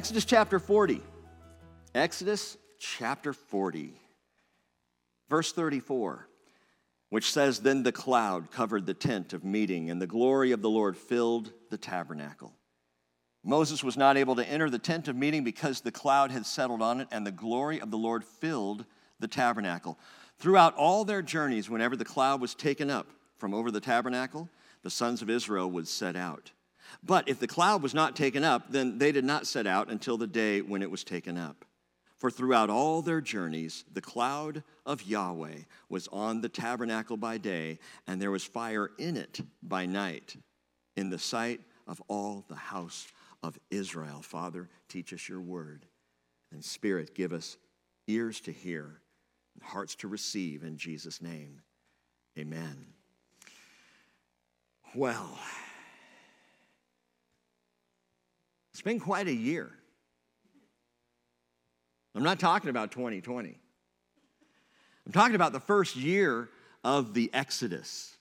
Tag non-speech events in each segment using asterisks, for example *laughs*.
Exodus chapter 40. Exodus chapter 40, verse 34, which says, Then the cloud covered the tent of meeting, and the glory of the Lord filled the tabernacle. Moses was not able to enter the tent of meeting because the cloud had settled on it, and the glory of the Lord filled the tabernacle. Throughout all their journeys, whenever the cloud was taken up from over the tabernacle, the sons of Israel would set out. But if the cloud was not taken up, then they did not set out until the day when it was taken up. For throughout all their journeys, the cloud of Yahweh was on the tabernacle by day, and there was fire in it by night, in the sight of all the house of Israel. Father, teach us your word. And Spirit, give us ears to hear and hearts to receive in Jesus' name. Amen. Well, it's been quite a year. I'm not talking about 2020. I'm talking about the first year of the Exodus,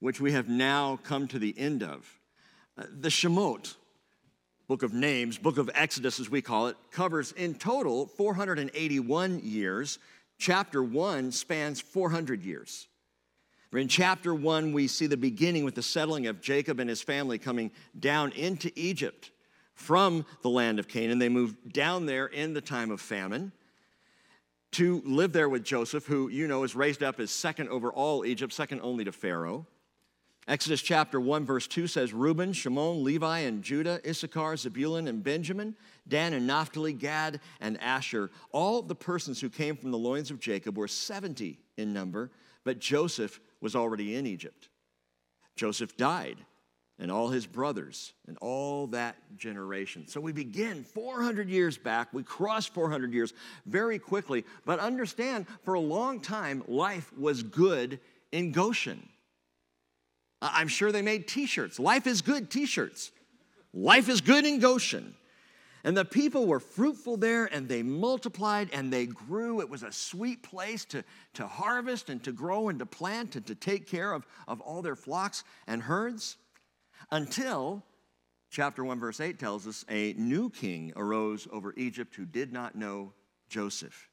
which we have now come to the end of. Uh, the Shemot, book of names, book of Exodus as we call it, covers in total 481 years. Chapter 1 spans 400 years. In chapter 1, we see the beginning with the settling of Jacob and his family coming down into Egypt from the land of Canaan. They moved down there in the time of famine to live there with Joseph, who you know is raised up as second over all Egypt, second only to Pharaoh. Exodus chapter 1, verse 2 says Reuben, Shimon, Levi, and Judah, Issachar, Zebulun, and Benjamin, Dan and Naphtali, Gad, and Asher. All the persons who came from the loins of Jacob were 70 in number, but Joseph was already in Egypt. Joseph died and all his brothers and all that generation. So we begin 400 years back. We cross 400 years very quickly, but understand for a long time, life was good in Goshen. I'm sure they made t shirts. Life is good t shirts. Life is good in Goshen. And the people were fruitful there and they multiplied and they grew. It was a sweet place to, to harvest and to grow and to plant and to take care of, of all their flocks and herds until chapter 1, verse 8 tells us a new king arose over Egypt who did not know Joseph.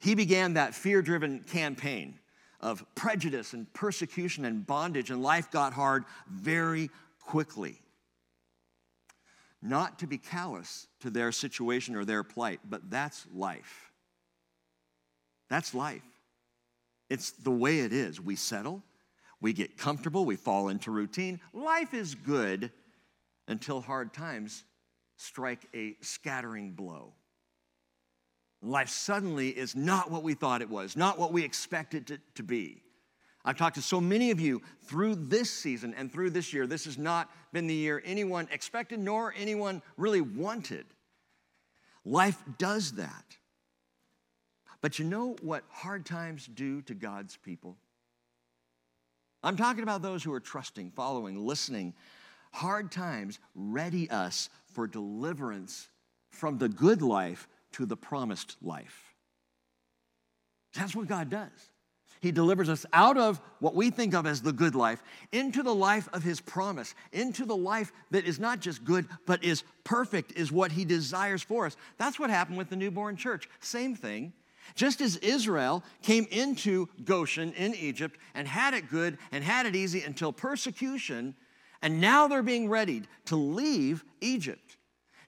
He began that fear driven campaign of prejudice and persecution and bondage, and life got hard very quickly. Not to be callous to their situation or their plight, but that's life. That's life. It's the way it is. We settle, we get comfortable, we fall into routine. Life is good until hard times strike a scattering blow. Life suddenly is not what we thought it was, not what we expected it to be. I've talked to so many of you through this season and through this year. This has not been the year anyone expected nor anyone really wanted. Life does that. But you know what hard times do to God's people? I'm talking about those who are trusting, following, listening. Hard times ready us for deliverance from the good life to the promised life. That's what God does. He delivers us out of what we think of as the good life into the life of His promise, into the life that is not just good, but is perfect, is what He desires for us. That's what happened with the newborn church. Same thing. Just as Israel came into Goshen in Egypt and had it good and had it easy until persecution, and now they're being readied to leave Egypt.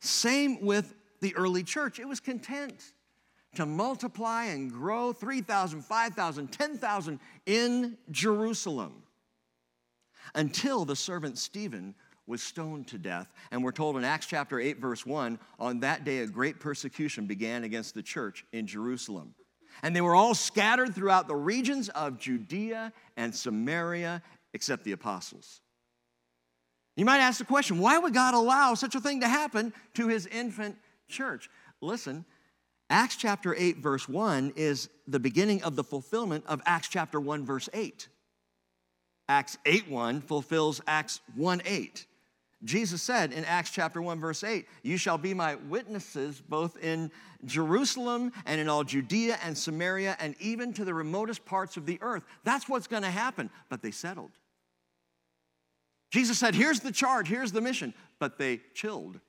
Same with the early church. It was content to multiply and grow 3,000, 5,000, 10,000 in Jerusalem until the servant Stephen was stoned to death. And we're told in Acts chapter 8, verse 1 on that day a great persecution began against the church in Jerusalem. And they were all scattered throughout the regions of Judea and Samaria, except the apostles. You might ask the question why would God allow such a thing to happen to his infant church? Listen, Acts chapter 8, verse 1 is the beginning of the fulfillment of Acts chapter 1, verse 8. Acts 8 1 fulfills Acts 1 8. Jesus said in Acts chapter 1, verse 8, You shall be my witnesses both in Jerusalem and in all Judea and Samaria and even to the remotest parts of the earth. That's what's going to happen. But they settled. Jesus said, Here's the charge, here's the mission. But they chilled.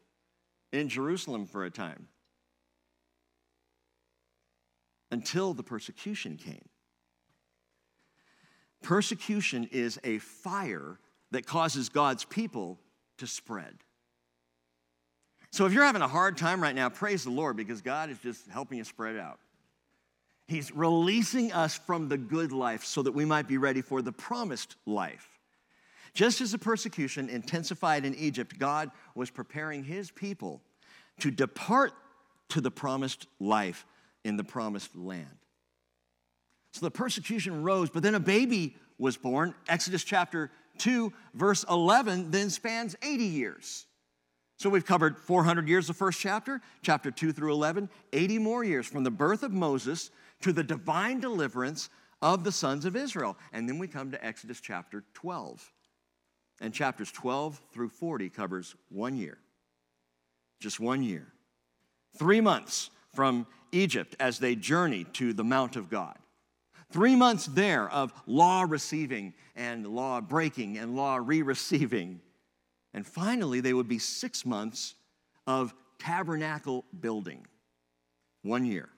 In Jerusalem for a time until the persecution came. Persecution is a fire that causes God's people to spread. So if you're having a hard time right now, praise the Lord because God is just helping you spread out. He's releasing us from the good life so that we might be ready for the promised life. Just as the persecution intensified in Egypt, God was preparing his people to depart to the promised life in the promised land. So the persecution rose, but then a baby was born. Exodus chapter 2, verse 11, then spans 80 years. So we've covered 400 years the first chapter, chapter 2 through 11, 80 more years from the birth of Moses to the divine deliverance of the sons of Israel. And then we come to Exodus chapter 12. And chapters 12 through 40 covers one year, just one year. Three months from Egypt as they journey to the Mount of God. Three months there of law receiving and law breaking and law re receiving. And finally, they would be six months of tabernacle building. One year.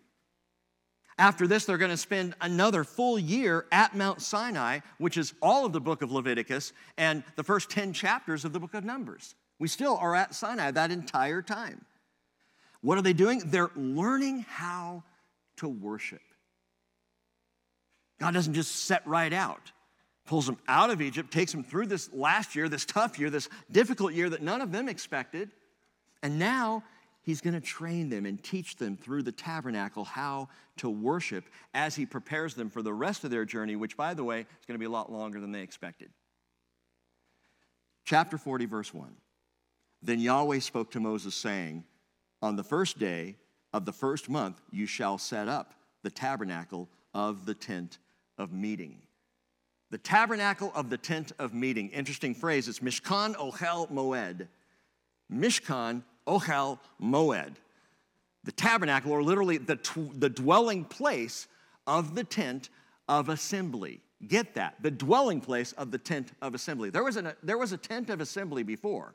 After this, they're going to spend another full year at Mount Sinai, which is all of the book of Leviticus and the first 10 chapters of the book of Numbers. We still are at Sinai that entire time. What are they doing? They're learning how to worship. God doesn't just set right out, pulls them out of Egypt, takes them through this last year, this tough year, this difficult year that none of them expected. And now He's going to train them and teach them through the tabernacle how to worship as He prepares them for the rest of their journey, which, by the way, is going to be a lot longer than they expected. Chapter 40, verse 1. Then Yahweh spoke to Moses, saying, On the first day of the first month, you shall set up the tabernacle of the tent of meeting. The tabernacle of the tent of meeting. Interesting phrase. It's Mishkan Ohel Moed. Mishkan Ohel Moed, the tabernacle, or literally the, the dwelling place of the tent of assembly. Get that, the dwelling place of the tent of assembly. There was, a there was a tent of assembly before.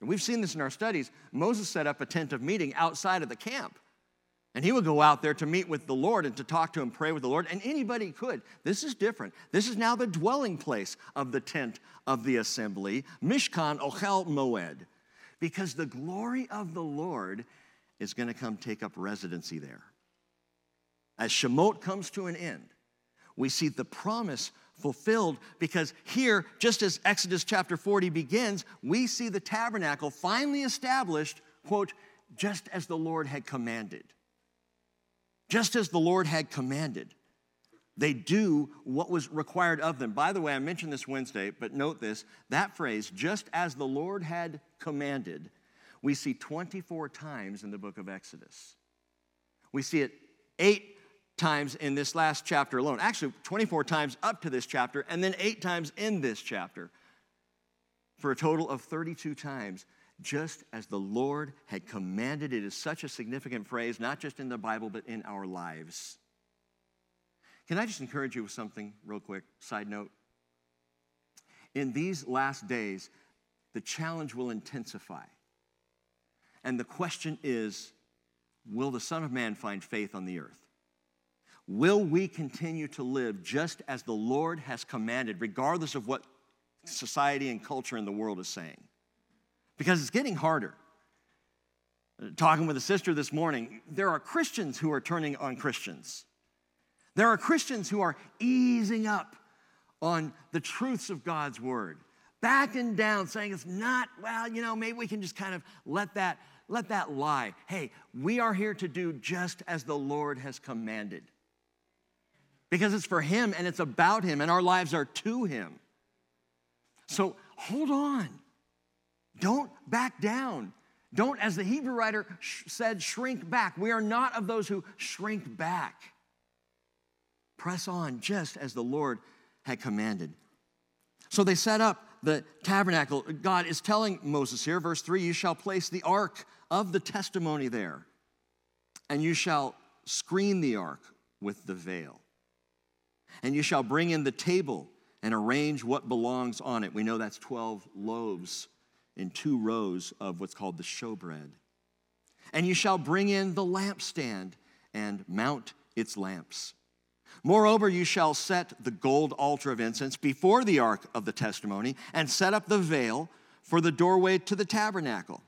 And we've seen this in our studies. Moses set up a tent of meeting outside of the camp. And he would go out there to meet with the Lord and to talk to him, pray with the Lord, and anybody could. This is different. This is now the dwelling place of the tent of the assembly, Mishkan Ohel Moed because the glory of the Lord is going to come take up residency there. As Shemot comes to an end, we see the promise fulfilled because here, just as Exodus chapter 40 begins, we see the tabernacle finally established, quote, just as the Lord had commanded. Just as the Lord had commanded. They do what was required of them. By the way, I mentioned this Wednesday, but note this that phrase, just as the Lord had commanded, we see 24 times in the book of Exodus. We see it eight times in this last chapter alone. Actually, 24 times up to this chapter, and then eight times in this chapter, for a total of 32 times, just as the Lord had commanded. It is such a significant phrase, not just in the Bible, but in our lives. Can I just encourage you with something real quick? Side note. In these last days, the challenge will intensify. And the question is will the Son of Man find faith on the earth? Will we continue to live just as the Lord has commanded, regardless of what society and culture in the world is saying? Because it's getting harder. Uh, talking with a sister this morning, there are Christians who are turning on Christians. There are Christians who are easing up on the truths of God's word, backing down, saying it's not, well, you know, maybe we can just kind of let that let that lie. Hey, we are here to do just as the Lord has commanded. Because it's for him and it's about him and our lives are to him. So hold on. Don't back down. Don't, as the Hebrew writer said, shrink back. We are not of those who shrink back. Press on just as the Lord had commanded. So they set up the tabernacle. God is telling Moses here, verse 3 You shall place the ark of the testimony there, and you shall screen the ark with the veil. And you shall bring in the table and arrange what belongs on it. We know that's 12 loaves in two rows of what's called the showbread. And you shall bring in the lampstand and mount its lamps. Moreover, you shall set the gold altar of incense before the ark of the testimony and set up the veil for the doorway to the tabernacle.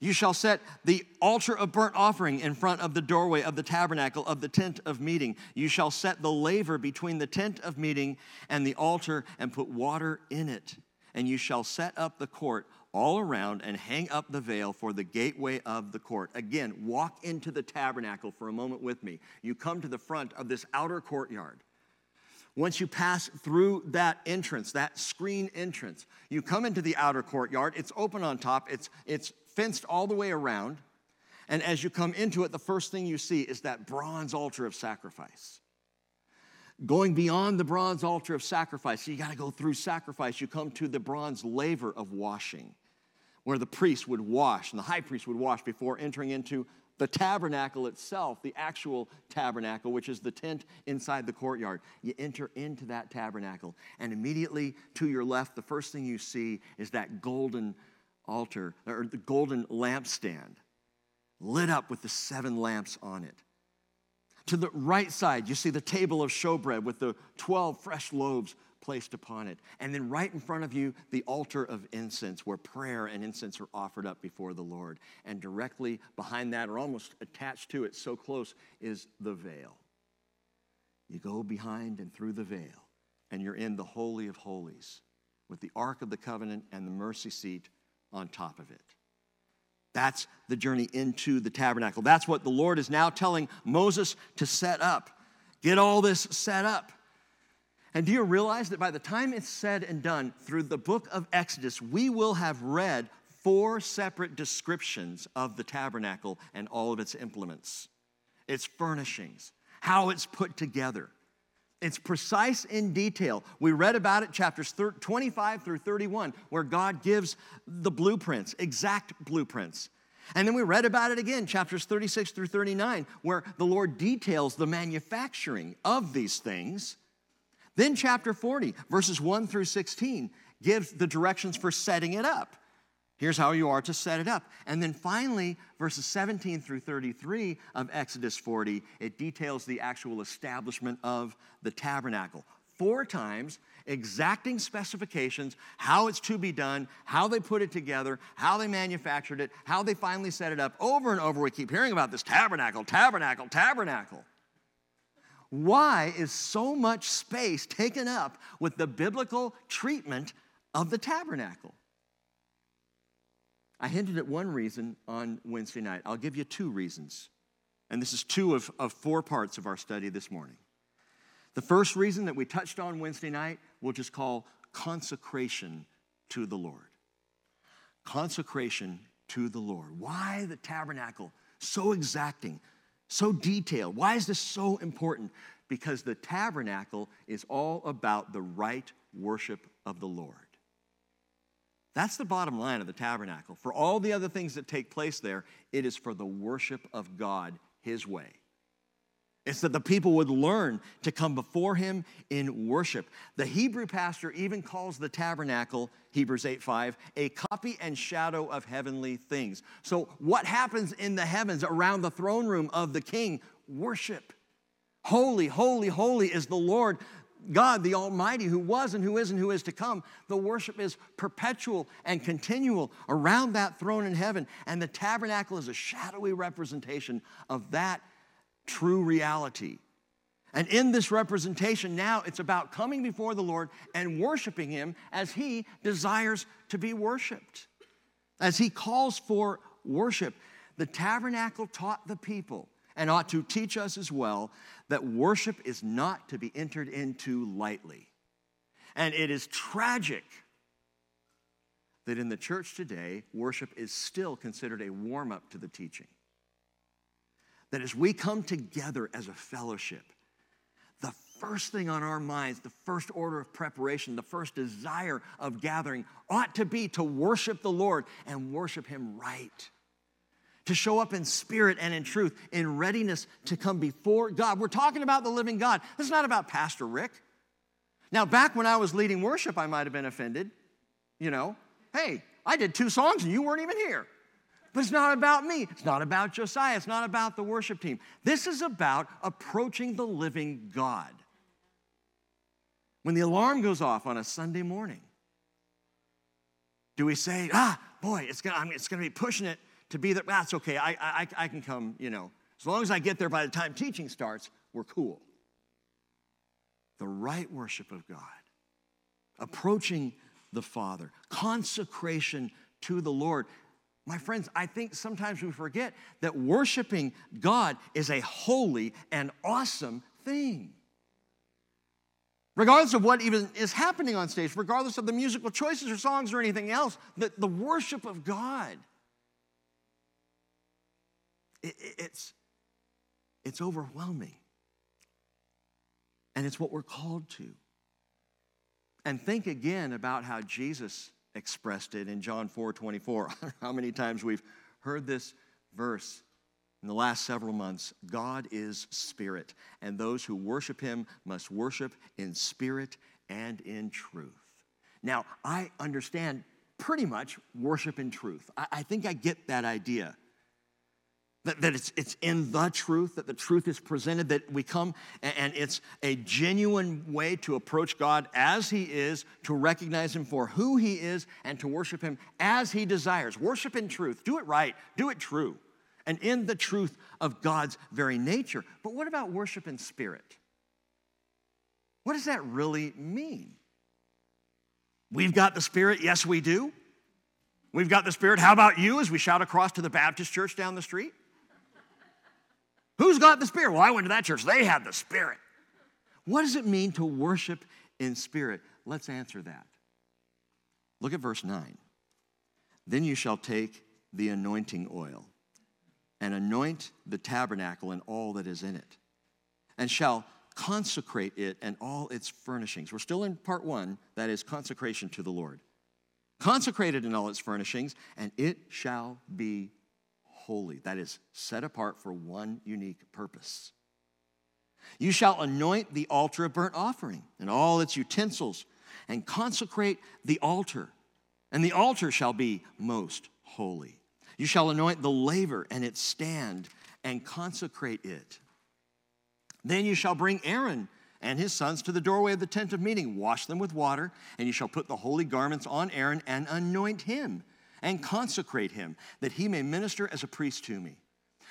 You shall set the altar of burnt offering in front of the doorway of the tabernacle of the tent of meeting. You shall set the laver between the tent of meeting and the altar and put water in it. And you shall set up the court all around and hang up the veil for the gateway of the court. Again, walk into the tabernacle for a moment with me. You come to the front of this outer courtyard. Once you pass through that entrance, that screen entrance, you come into the outer courtyard. It's open on top, it's, it's fenced all the way around. And as you come into it, the first thing you see is that bronze altar of sacrifice. Going beyond the bronze altar of sacrifice, so you got to go through sacrifice. You come to the bronze laver of washing, where the priest would wash and the high priest would wash before entering into the tabernacle itself, the actual tabernacle, which is the tent inside the courtyard. You enter into that tabernacle, and immediately to your left, the first thing you see is that golden altar, or the golden lampstand, lit up with the seven lamps on it. To the right side, you see the table of showbread with the 12 fresh loaves placed upon it. And then right in front of you, the altar of incense where prayer and incense are offered up before the Lord. And directly behind that, or almost attached to it, so close, is the veil. You go behind and through the veil, and you're in the Holy of Holies with the Ark of the Covenant and the mercy seat on top of it. That's the journey into the tabernacle. That's what the Lord is now telling Moses to set up. Get all this set up. And do you realize that by the time it's said and done through the book of Exodus, we will have read four separate descriptions of the tabernacle and all of its implements, its furnishings, how it's put together. It's precise in detail. We read about it, chapters 25 through 31, where God gives the blueprints, exact blueprints. And then we read about it again, chapters 36 through 39, where the Lord details the manufacturing of these things then, chapter 40, verses 1 through 16, gives the directions for setting it up. Here's how you are to set it up. And then finally, verses 17 through 33 of Exodus 40, it details the actual establishment of the tabernacle. Four times, exacting specifications, how it's to be done, how they put it together, how they manufactured it, how they finally set it up. Over and over, we keep hearing about this tabernacle, tabernacle, tabernacle. Why is so much space taken up with the biblical treatment of the tabernacle? I hinted at one reason on Wednesday night. I'll give you two reasons. And this is two of, of four parts of our study this morning. The first reason that we touched on Wednesday night, we'll just call consecration to the Lord. Consecration to the Lord. Why the tabernacle? So exacting, so detailed. Why is this so important? Because the tabernacle is all about the right worship of the Lord. That's the bottom line of the tabernacle. For all the other things that take place there, it is for the worship of God His way. It's that the people would learn to come before him in worship. The Hebrew pastor even calls the tabernacle, Hebrews 8 5, a copy and shadow of heavenly things. So, what happens in the heavens around the throne room of the king? Worship. Holy, holy, holy is the Lord God, the Almighty, who was and who is and who is to come. The worship is perpetual and continual around that throne in heaven. And the tabernacle is a shadowy representation of that true reality. And in this representation, now it's about coming before the Lord and worshiping Him as He desires to be worshiped, as He calls for worship. The tabernacle taught the people and ought to teach us as well that worship is not to be entered into lightly. And it is tragic that in the church today, worship is still considered a warm up to the teaching that as we come together as a fellowship, the first thing on our minds, the first order of preparation, the first desire of gathering ought to be to worship the Lord and worship Him right. To show up in spirit and in truth, in readiness to come before God. We're talking about the living God. This is not about Pastor Rick. Now, back when I was leading worship, I might have been offended. You know, hey, I did two songs and you weren't even here. But it's not about me. It's not about Josiah. It's not about the worship team. This is about approaching the living God. When the alarm goes off on a Sunday morning, do we say, ah, boy, it's gonna, it's gonna be pushing it to be there, that's okay, I, I, I can come, you know. As long as I get there by the time teaching starts, we're cool. The right worship of God, approaching the Father, consecration to the Lord. My friends, I think sometimes we forget that worshiping God is a holy and awesome thing. Regardless of what even is happening on stage, regardless of the musical choices or songs or anything else, that the worship of God, it, it's, it's overwhelming. And it's what we're called to. And think again about how Jesus expressed it in John 4 24. *laughs* how many times we've heard this verse in the last several months. God is spirit, and those who worship him must worship in spirit and in truth. Now, I understand pretty much worship in truth. I, I think I get that idea that, that it's, it's in the truth, that the truth is presented, that we come and it's a genuine way to approach God as He is, to recognize Him for who He is, and to worship Him as He desires. Worship in truth. Do it right, do it true, and in the truth of God's very nature. But what about worship in spirit? What does that really mean? We've got the Spirit, yes, we do. We've got the Spirit. How about you as we shout across to the Baptist church down the street? Who's got the Spirit? Well, I went to that church. They had the Spirit. What does it mean to worship in spirit? Let's answer that. Look at verse 9. Then you shall take the anointing oil and anoint the tabernacle and all that is in it, and shall consecrate it and all its furnishings. We're still in part one, that is consecration to the Lord. Consecrated in all its furnishings, and it shall be holy, that is, set apart for one unique purpose. You shall anoint the altar of burnt offering and all its utensils, and consecrate the altar, and the altar shall be most holy. You shall anoint the laver and its stand, and consecrate it. Then you shall bring Aaron and his sons to the doorway of the tent of meeting, wash them with water, and you shall put the holy garments on Aaron and anoint him and consecrate him, that he may minister as a priest to me.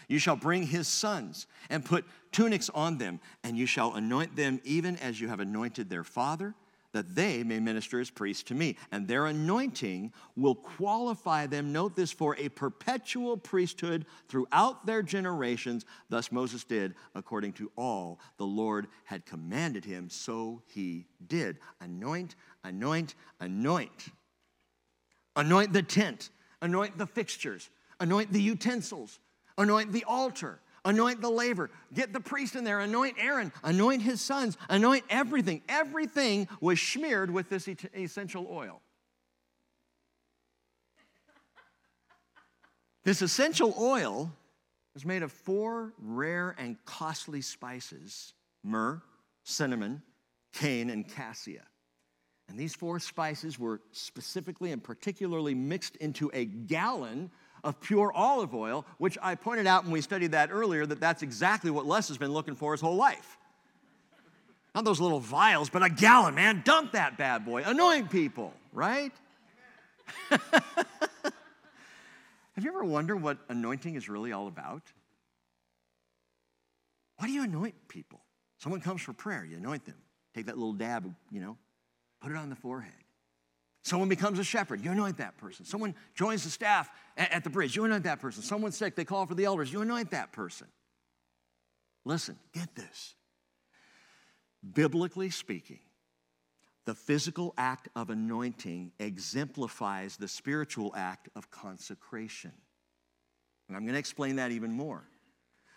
You shall bring his sons and put tunics on them, and you shall anoint them even as you have anointed their father, that they may minister as priests to me. And their anointing will qualify them, note this, for a perpetual priesthood throughout their generations. Thus Moses did according to all the Lord had commanded him, so he did. Anoint, anoint, anoint. Anoint the tent, anoint the fixtures, anoint the utensils, anoint the altar, anoint the laver. Get the priest in there, anoint Aaron, anoint his sons, anoint everything. Everything was smeared with this essential oil. This essential oil is made of four rare and costly spices myrrh, cinnamon, cane, and cassia. And these four spices were specifically and particularly mixed into a gallon of pure olive oil, which I pointed out when we studied that earlier that that's exactly what Les has been looking for his whole life. Not those little vials, but a gallon, man. Dump that bad boy. Anoint people, right? *laughs* Have you ever wondered what anointing is really all about? Why do you anoint people? Someone comes for prayer, you anoint them. Take that little dab, you know, put it on the forehead. Someone becomes a shepherd, you anoint that person. Someone joins the staff at the bridge, you anoint that person. Someone's sick, they call for the elders, you anoint that person. Listen, get this. Biblically speaking, the physical act of anointing exemplifies the spiritual act of consecration. And I'm going to explain that even more.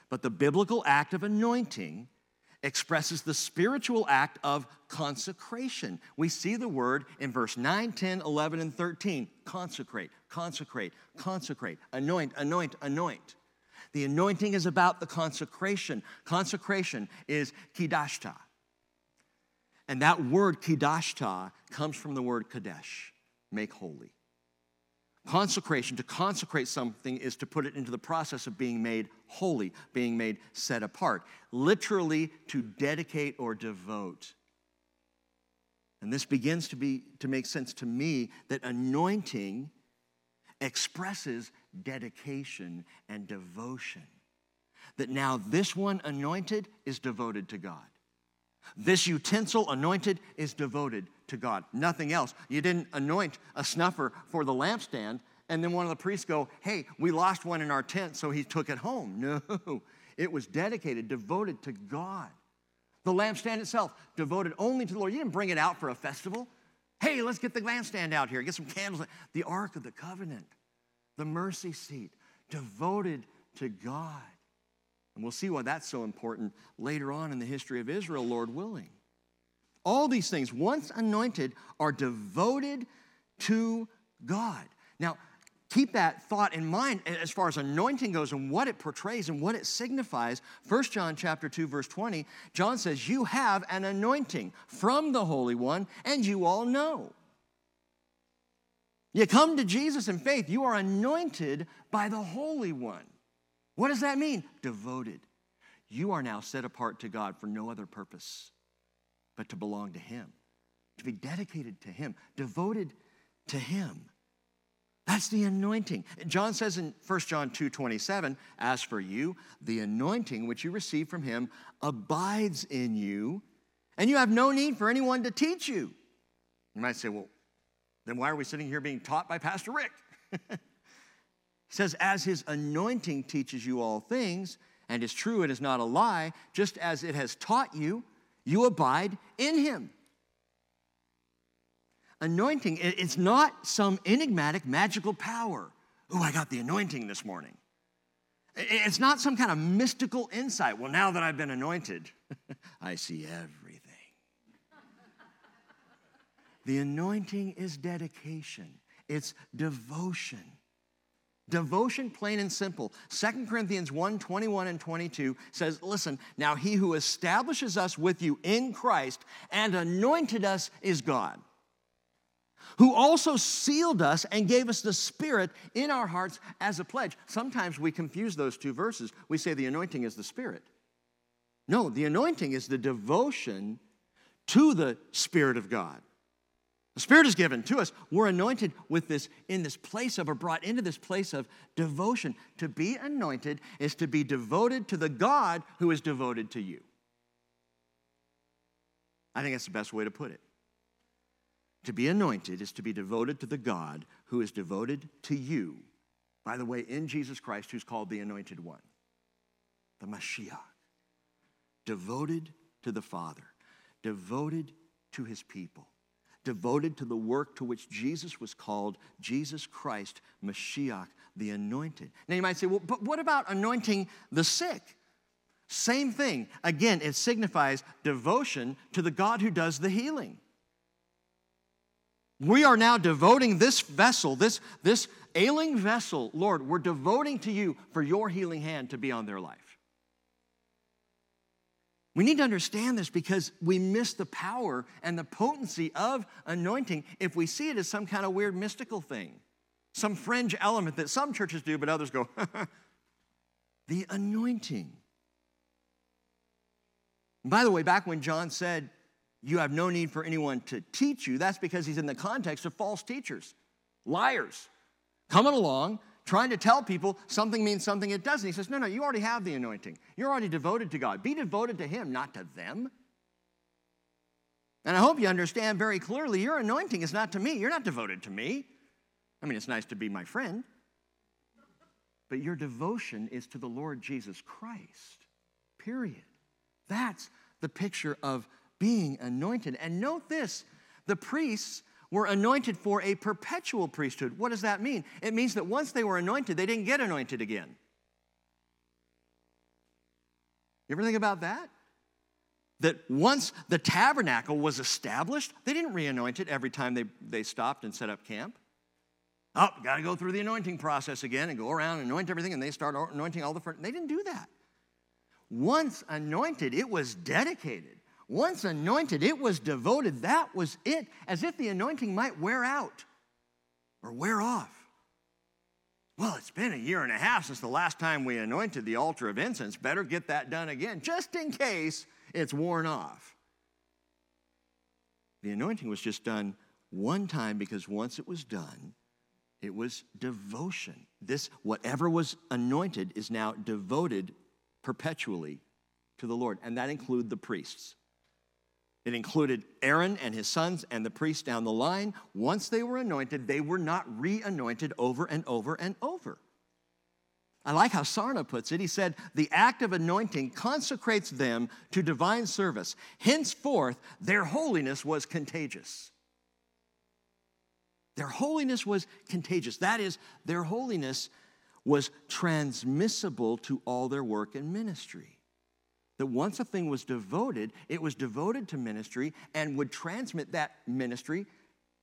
But the biblical act of anointing expresses the spiritual act of consecration. We see the word in verse 9, 10, 11, and 13 consecrate, consecrate, consecrate, anoint, anoint, anoint. The anointing is about the consecration. Consecration is kidashta. And that word kidashta comes from the word kadesh, make holy. Consecration, to consecrate something is to put it into the process of being made holy, being made set apart, literally to dedicate or devote. And this begins to be to make sense to me that anointing expresses dedication and devotion. That now this one anointed is devoted to God. This utensil anointed is devoted to God, nothing else. You didn't anoint a snuffer for the lampstand, and then one of the priests go, Hey, we lost one in our tent, so he took it home. *laughs* No, it was dedicated, devoted to God. The lampstand itself, devoted only to the Lord. You didn't bring it out for a festival. Hey, let's get the lampstand out here, get some candles. The Ark of the Covenant, the mercy seat, devoted to God. And we'll see why that's so important later on in the history of Israel, Lord willing. All these things, once anointed, are devoted to God. Now, keep that thought in mind as far as anointing goes and what it portrays and what it signifies 1 john chapter 2 verse 20 john says you have an anointing from the holy one and you all know you come to jesus in faith you are anointed by the holy one what does that mean devoted you are now set apart to god for no other purpose but to belong to Him, to be dedicated to Him, devoted to Him. That's the anointing. John says in 1 John 2 27, As for you, the anointing which you receive from him abides in you, and you have no need for anyone to teach you. You might say, Well, then why are we sitting here being taught by Pastor Rick? *laughs* he says, As his anointing teaches you all things, and is true, and is not a lie, just as it has taught you, you abide in him. Anointing, it's not some enigmatic magical power. Oh, I got the anointing this morning. It's not some kind of mystical insight. Well, now that I've been anointed, *laughs* I see everything. the anointing is dedication, it's devotion. Devotion, plain and simple. 2 Corinthians 1 21 and 22 says, Listen, now he who establishes us with you in Christ and anointed us is God, who also sealed us and gave us the Spirit in our hearts as a pledge. Sometimes we confuse those two verses. We say the anointing is the Spirit. No, the anointing is the devotion to the Spirit of God. The Spirit is given to us. We're anointed with this in this place of, or brought into this place of devotion. To be anointed is to be devoted to the God who is devoted to you. I think that's the best way to put it. To be anointed is to be devoted to the God who is devoted to you, by the way, in Jesus Christ, who's called the Anointed One, the Mashiach. Devoted to the Father, devoted to his people devoted to the work to which Jesus was called, Jesus Christ, Mashiach, the anointed. Now you might say, well, but what about anointing the sick? Same thing. Again, it signifies devotion to the God who does the healing. We are now devoting this vessel, this, this ailing vessel, Lord, we're devoting to you for your healing hand to be on their life. We need to understand this because we miss the power and the potency of anointing if we see it as some kind of weird mystical thing, some fringe element that some churches do, but others go, *laughs* the anointing. by the way, back when John said, You have no need for anyone to teach you, that's because he's in the context of false teachers, liars, coming along trying to tell people something means something it doesn't. He says, No, no, you already have the anointing. You're already devoted to God. Be devoted to Him, not to them. And I hope you understand very clearly your anointing is not to me. You're not devoted to me. I mean, it's nice to be my friend, but your devotion is to the Lord Jesus Christ, period. That's the picture of being anointed. And note this the priests were anointed for a perpetual priesthood. What does that mean? It means that once they were anointed, they didn't get anointed again. You ever think about that? That once the tabernacle was established, they didn't re anoint it every time they, they stopped and set up camp. Oh, got to go through the anointing process again and go around and anoint everything, and they start anointing all the. Front. They didn't do that. Once anointed, it was dedicated. Once anointed, it was devoted. That was it, as if the anointing might wear out or wear off. Well, it's been a year and a half since the last time we anointed the altar of incense. Better get that done again, just in case it's worn off. The anointing was just done one time because once it was done, it was devotion. This, whatever was anointed, is now devoted perpetually to the Lord, and that included the priests. It included Aaron and his sons and the priests down the line. Once they were anointed, they were not re anointed over and over and over. I like how Sarna puts it. He said, The act of anointing consecrates them to divine service. Henceforth, their holiness was contagious. Their holiness was contagious. That is, their holiness was transmissible to all their work and ministry. That once a thing was devoted, it was devoted to ministry and would transmit that ministry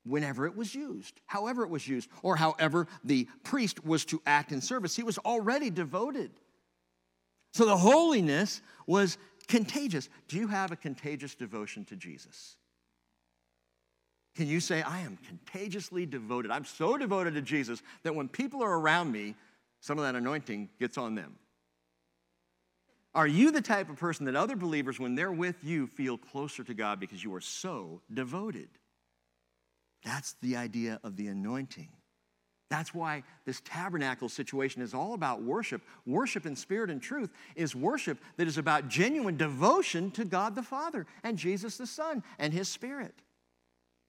whenever it was used, however it was used, or however the priest was to act in service. He was already devoted. So the holiness was contagious. Do you have a contagious devotion to Jesus? Can you say, I am contagiously devoted? I'm so devoted to Jesus that when people are around me, some of that anointing gets on them. Are you the type of person that other believers, when they're with you, feel closer to God because you are so devoted? That's the idea of the anointing. That's why this tabernacle situation is all about worship. Worship in spirit and truth is worship that is about genuine devotion to God the Father and Jesus the Son and His Spirit.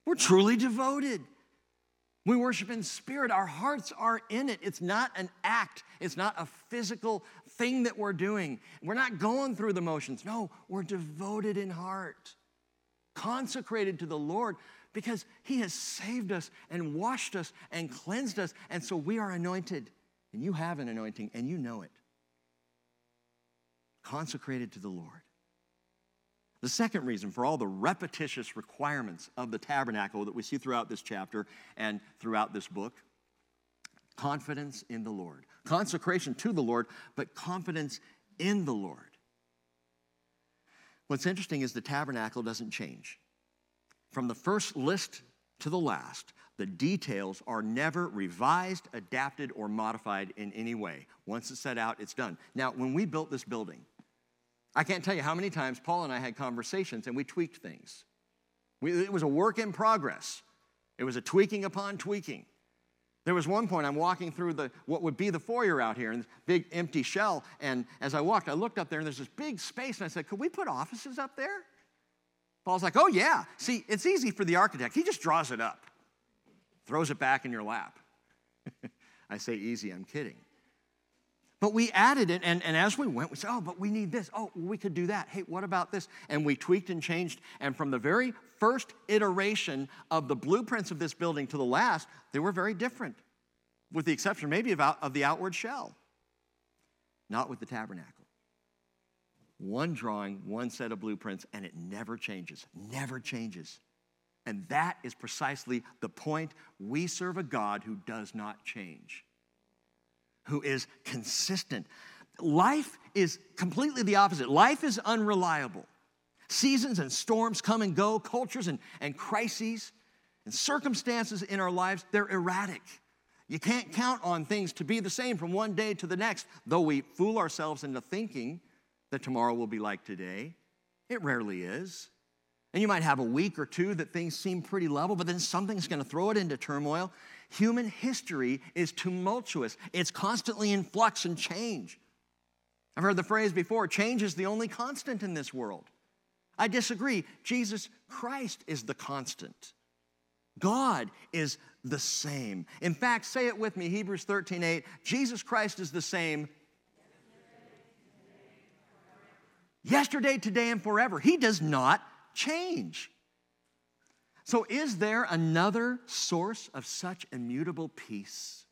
We're truly devoted. We worship in spirit. Our hearts are in it. It's not an act, it's not a physical thing that we're doing. We're not going through the motions. No, we're devoted in heart, consecrated to the Lord because He has saved us and washed us and cleansed us. And so we are anointed. And you have an anointing and you know it. Consecrated to the Lord. The second reason for all the repetitious requirements of the tabernacle that we see throughout this chapter and throughout this book confidence in the Lord. Consecration to the Lord, but confidence in the Lord. What's interesting is the tabernacle doesn't change. From the first list to the last, the details are never revised, adapted, or modified in any way. Once it's set out, it's done. Now, when we built this building, I can't tell you how many times Paul and I had conversations and we tweaked things. We, it was a work in progress, it was a tweaking upon tweaking. There was one point I'm walking through the what would be the foyer out here, and this big empty shell. And as I walked, I looked up there, and there's this big space, and I said, "Could we put offices up there?" Paul's like, "Oh yeah. See, it's easy for the architect. He just draws it up, throws it back in your lap." *laughs* I say easy. I'm kidding. But we added it, and, and as we went, we said, oh, but we need this. Oh, we could do that. Hey, what about this? And we tweaked and changed. And from the very first iteration of the blueprints of this building to the last, they were very different, with the exception maybe of, out, of the outward shell, not with the tabernacle. One drawing, one set of blueprints, and it never changes, never changes. And that is precisely the point. We serve a God who does not change who is consistent. Life is completely the opposite. Life is unreliable. Seasons and storms come and go, cultures and, and crises and circumstances in our lives, they're erratic. You can't count on things to be the same from one day to the next, though we fool ourselves into thinking that tomorrow will be like today. It rarely is. And you might have a week or two that things seem pretty level, but then something's going to throw it into turmoil. Human history is tumultuous, it's constantly in flux and change. I've heard the phrase before change is the only constant in this world. I disagree. Jesus Christ is the constant. God is the same. In fact, say it with me, Hebrews 13 8. Jesus Christ is the same yesterday, today, and forever. He does not change. So, is there another source of such immutable peace?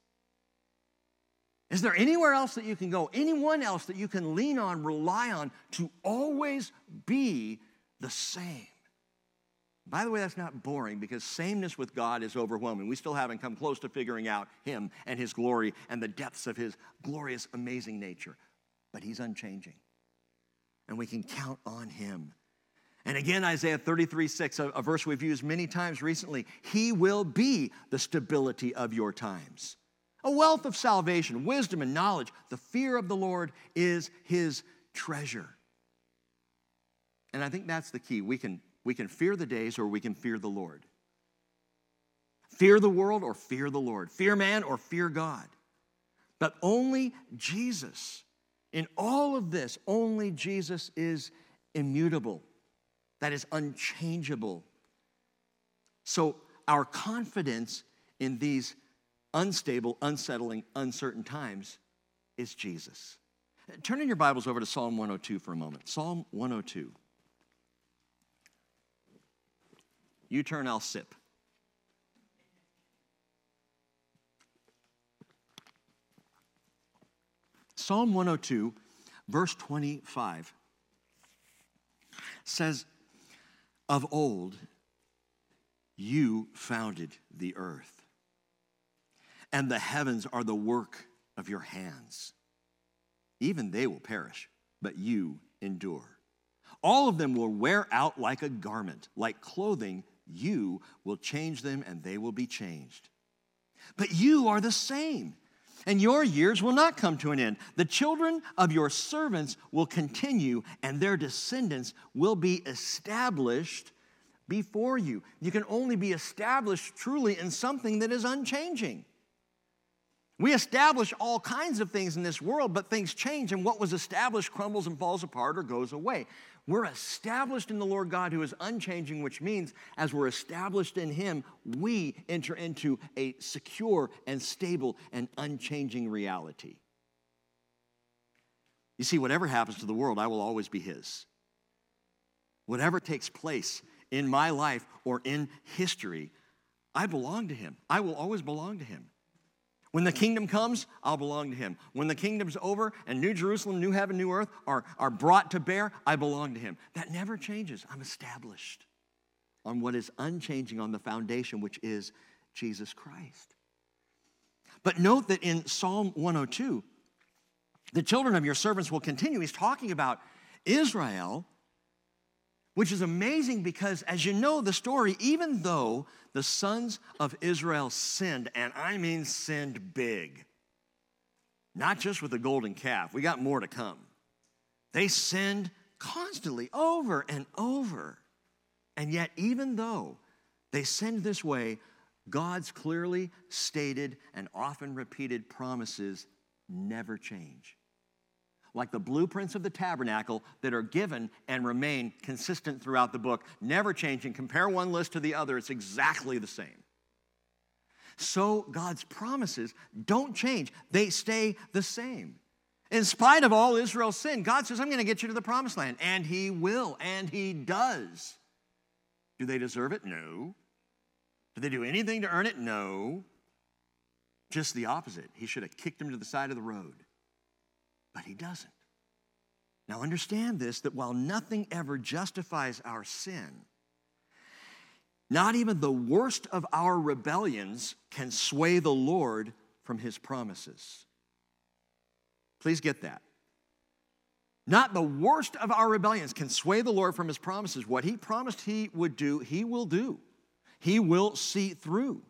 Is there anywhere else that you can go, anyone else that you can lean on, rely on to always be the same? By the way, that's not boring because sameness with God is overwhelming. We still haven't come close to figuring out Him and His glory and the depths of His glorious, amazing nature. But He's unchanging. And we can count on Him and again, Isaiah 33 6, a, a, verse we've used many times recently. He will be the stability of your times. a wealth of salvation, wisdom, and knowledge. The fear of the Lord is his treasure. And I think that's the key. We can, we can fear the days or we can fear the Lord. Fear the world or fear the Lord. Fear man or fear God. But only Jesus. In all of this, only Jesus is immutable, that is unchangeable. So our confidence in these unstable, unsettling, uncertain times is Jesus. Turn in your Bibles over to Psalm 102 for a moment. Psalm 102. You turn, I'll sip. Psalm 102, verse 25 says, Of old you founded the earth, and the heavens are the work of your hands. Even they will perish, but you endure. All of them will wear out like a garment, like clothing. You will change them, and they will be changed. But you are the same and your years will not come to an end. The children of your servants will continue, and their descendants will be established before you. You can only be established truly in something that is unchanging. We establish all kinds of things in this world, but things change, and what was established crumbles and falls apart or goes away. We're established in the Lord God who is unchanging, which means as we're established in Him, we enter into a secure and stable and unchanging reality. You see, whatever happens to the world, I will always be His. Whatever takes place in my life or in history, I belong to Him. I will always belong to Him. When the kingdom comes, I'll belong to him. When the kingdom's over and New Jerusalem, New Heaven, New Earth are, are brought to bear, I belong to him. That never changes. I'm established on what is unchanging on the foundation, which is Jesus Christ. But note that in Psalm 102, the children of your servants will continue. He's talking about Israel which is amazing because, as you know the story, even though the sons of Israel sinned, and I mean sinned big, not just with the golden calf, we got more to come. They sinned constantly, over and over. And yet, even though they sinned this way, God's clearly stated and often repeated promises never change like the blueprints of the tabernacle that are given and remain consistent throughout the book, never changing. Compare one list to the other, it's exactly the same. So God's promises don't change, they stay the same. In spite of all Israel's sin, God says, I'm going to get you to the promised land. And He will, and He does. Do they deserve it? No. Do they do anything to earn it? No. Just the opposite. He should have kicked them to the side of the road but he doesn't. Now, understand this that while nothing ever justifies our sin, not even the worst of our rebellions can sway the Lord from his promises. Please get that. Not the worst of our rebellions can sway the Lord from his promises. What he promised he would do, he will do. He will see through.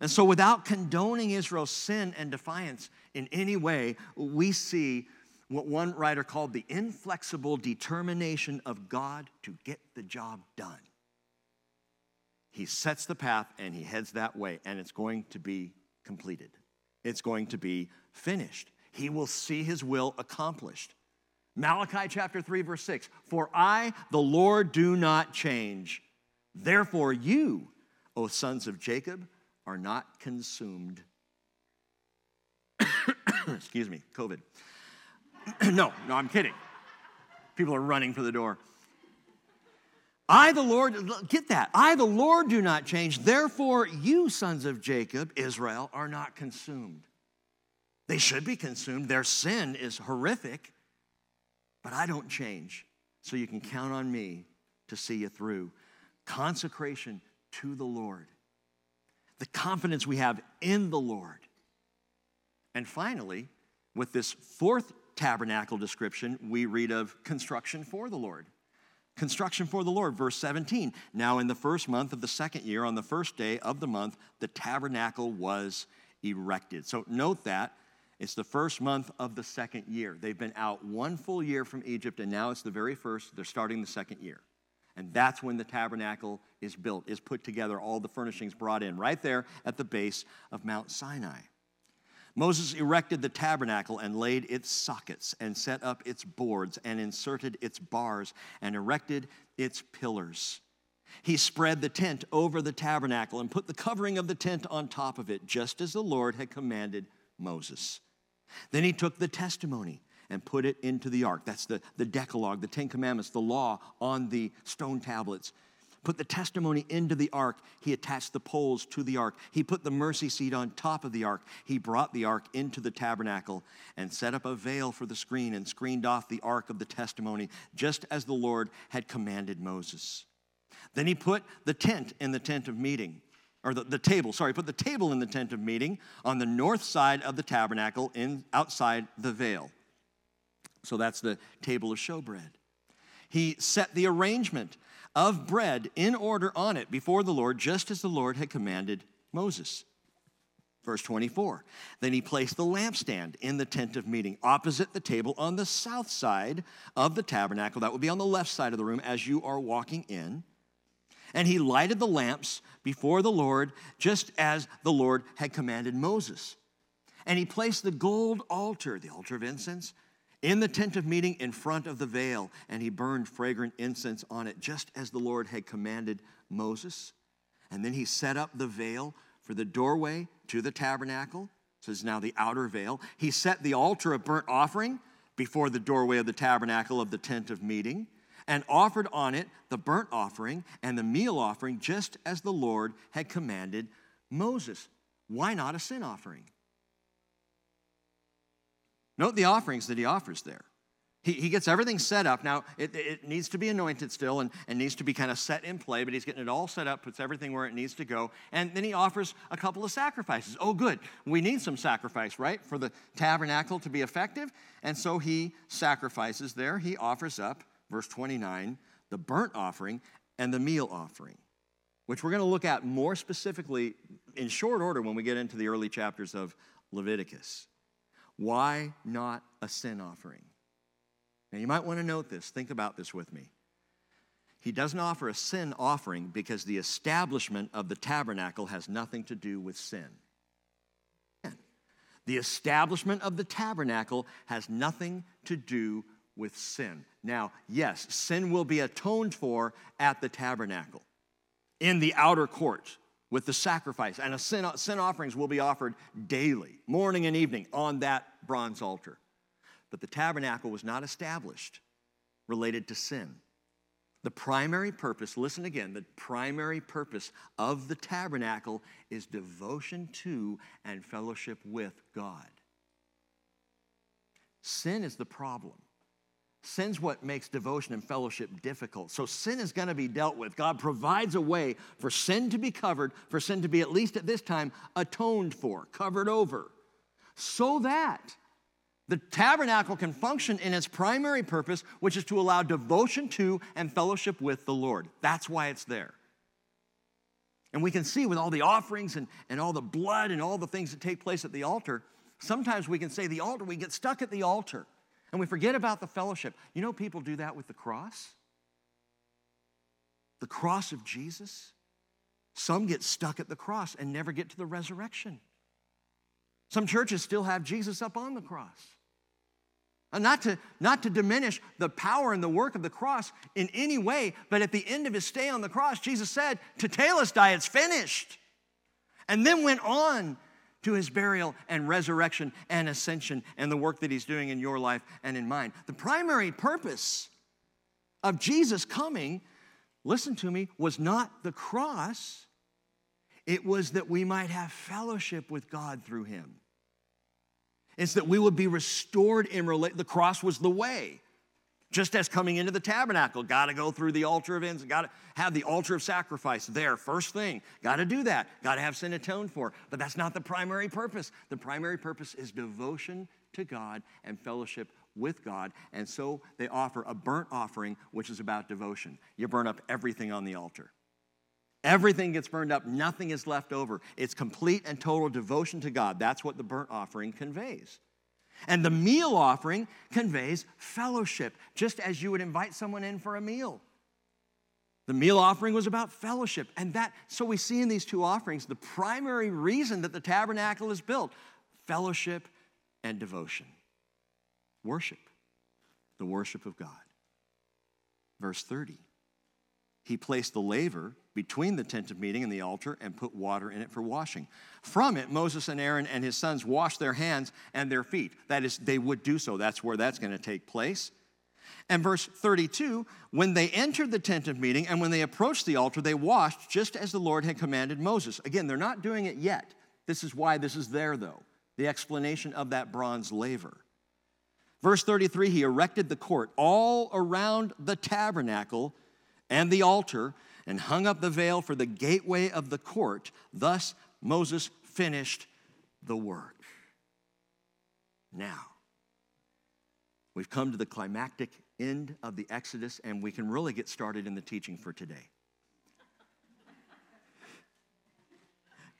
And so, without condoning Israel's sin and defiance in any way, we see what one writer called the inflexible determination of God to get the job done. He sets the path and he heads that way, and it's going to be completed. It's going to be finished. He will see his will accomplished. Malachi chapter 3, verse 6 For I, the Lord, do not change. Therefore, you, O sons of Jacob, are not consumed. *coughs* Excuse me, COVID. *coughs* no, no, I'm kidding. People are running for the door. I, the Lord, get that. I, the Lord, do not change. Therefore, you, sons of Jacob, Israel, are not consumed. They should be consumed. Their sin is horrific, but I don't change. So you can count on me to see you through. Consecration to the Lord the confidence we have in the Lord. And finally, with this fourth tabernacle description, we read of construction for the Lord. Construction for the Lord, verse 17. Now, in the first month of the second year, on the first day of the month, the tabernacle was erected. So note that it's the first month of the second year. They've been out one full year from Egypt, and now it's the very first. They're starting the second year. And that's when the tabernacle is built, is put together, all the furnishings brought in, right there at the base of Mount Sinai. Moses erected the tabernacle and laid its sockets and set up its boards and inserted its bars and erected its pillars. He spread the tent over the tabernacle and put the covering of the tent on top of it, just as the Lord had commanded Moses. Then he took the testimony and put it into the ark. That's the, the Decalogue, the Ten Commandments, the law on the stone tablets. Put the testimony into the ark. He attached the poles to the ark. He put the mercy seat on top of the ark. He brought the ark into the tabernacle and set up a veil for the screen and screened off the ark of the testimony, just as the Lord had commanded Moses. Then he put the tent in the tent of meeting or the, the table, sorry, put the table in the tent of meeting on the north side of the tabernacle in, outside the veil. So that's the table of showbread. He set the arrangement of bread in order on it before the Lord, just as the Lord had commanded Moses. Verse 24. Then he placed the lampstand in the tent of meeting opposite the table on the south side of the tabernacle. That would be on the left side of the room as you are walking in. And he lighted the lamps before the Lord, just as the Lord had commanded Moses. And he placed the gold altar, the altar of incense, in the tent of meeting in front of the veil, and he burned fragrant incense on it, just as the Lord had commanded Moses. And then he set up the veil for the doorway to the tabernacle. So it's now the outer veil. He set the altar of burnt offering before the doorway of the tabernacle of the tent of meeting and offered on it the burnt offering and the meal offering, just as the Lord had commanded Moses. Why not a sin offering? Note the offerings that he offers there. He, he gets everything set up. Now, it, it needs to be anointed still and, and needs to be kind of set in play, but he's getting it all set up, puts everything where it needs to go. And then he offers a couple of sacrifices. Oh, good. We need some sacrifice, right, for the tabernacle to be effective. And so he sacrifices there. He offers up verse 29, the burnt offering and the meal offering, which we're going to look at more specifically in short order when we get into the early chapters of Leviticus. Why not a sin offering? Now, you might want to note this. Think about this with me. He doesn't offer a sin offering because the establishment of the tabernacle has nothing to do with sin. The establishment of the tabernacle has nothing to do with sin. Now, yes, sin will be atoned for at the tabernacle, in the outer court, with the sacrifice, and a sin, sin offerings will be offered daily, morning and evening, on that bronze altar. But the tabernacle was not established related to sin. The primary purpose, listen again, the primary purpose of the tabernacle is devotion to and fellowship with God. Sin is the problem. Sin's what makes devotion and fellowship difficult. So sin is going to be dealt with. God provides a way for sin to be covered, for sin to be, at least at this time, atoned for, covered over, so that the tabernacle can function in its primary purpose, which is to allow devotion to and fellowship with the Lord. That's why it's there. And we can see with all the offerings and, and all the blood and all the things that take place at the altar, sometimes we can say the altar, we get stuck at the altar. And we forget about the fellowship. You know, people do that with the cross. The cross of Jesus. Some get stuck at the cross and never get to the resurrection. Some churches still have Jesus up on the cross. And not to, not to diminish the power and the work of the cross in any way, but at the end of his stay on the cross, Jesus said, Tetelestai, it's finished. And then went on to his burial and resurrection and ascension and the work that he's doing in your life and in mine. The primary purpose of Jesus coming, listen to me, was not the cross, it was that we might have fellowship with God through him. It's that we would be restored in relation. The cross was the way. Just as coming into the tabernacle, got to go through the altar of incense, got to have the altar of sacrifice there, first thing. Got to do that. Got to have sin atoned for. But that's not the primary purpose. The primary purpose is devotion to God and fellowship with God. And so they offer a burnt offering, which is about devotion. You burn up everything on the altar. Everything gets burned up, nothing is left over. It's complete and total devotion to God. That's what the burnt offering conveys. And the meal offering conveys fellowship, just as you would invite someone in for a meal. The meal offering was about fellowship. And that, so we see in these two offerings the primary reason that the tabernacle is built fellowship and devotion. Worship, the worship of God. Verse 30 He placed the laver between the tent of meeting and the altar and put water in it for washing. From it, Moses and Aaron and his sons washed their hands and their feet. That is, they would do so. That's where that's going to take place. And verse 32 when they entered the tent of meeting and when they approached the altar, they washed just as the Lord had commanded Moses. Again, they're not doing it yet. This is why this is there, though the explanation of that bronze laver. Verse 33 He erected the court all around the tabernacle and the altar and hung up the veil for the gateway of the court. Thus, Moses finished the work. Now, we've come to the climactic end of the Exodus, and we can really get started in the teaching for today.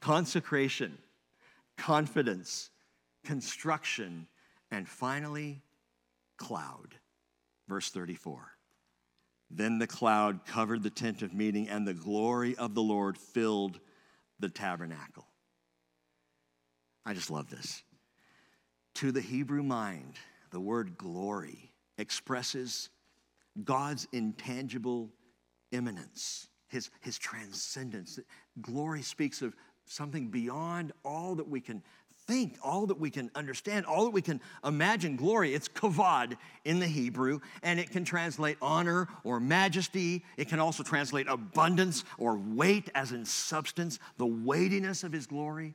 Consecration, confidence, construction, and finally, cloud. Verse 34. Then the cloud covered the tent of meeting, and the glory of the Lord filled the tabernacle. I just love this. To the Hebrew mind, the word glory expresses God's intangible immanence, his, his transcendence. Glory speaks of something beyond all that we can think, all that we can understand, all that we can imagine. Glory, it's kavod in the Hebrew, and it can translate honor or majesty. It can also translate abundance or weight, as in substance, the weightiness of his glory,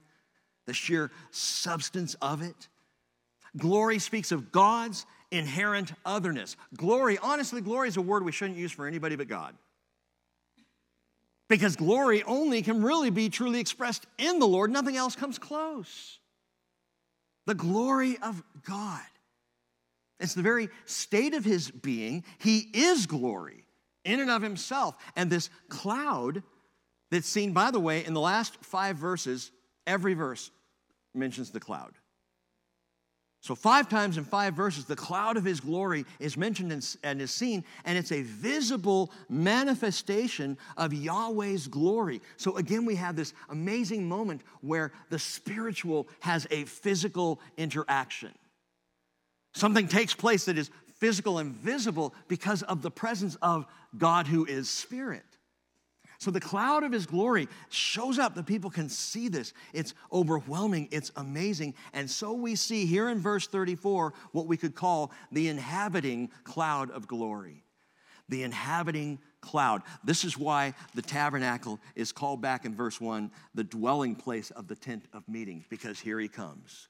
the sheer substance of it. Glory speaks of God's inherent otherness. Glory, honestly, glory is a word we shouldn't use for anybody but God. Because glory only can really be truly expressed in the Lord, nothing else comes close. The glory of God. It's the very state of his being. He is glory in and of himself. And this cloud that's seen, by the way, in the last five verses, every verse mentions the cloud. So, five times in five verses, the cloud of his glory is mentioned and is seen, and it's a visible manifestation of Yahweh's glory. So, again, we have this amazing moment where the spiritual has a physical interaction. Something takes place that is physical and visible because of the presence of God who is spirit. So the cloud of his glory shows up. The people can see this. It's overwhelming, it's amazing. And so we see here in verse 34 what we could call the inhabiting cloud of glory. The inhabiting cloud. This is why the tabernacle is called back in verse 1 the dwelling place of the tent of meeting, because here he comes.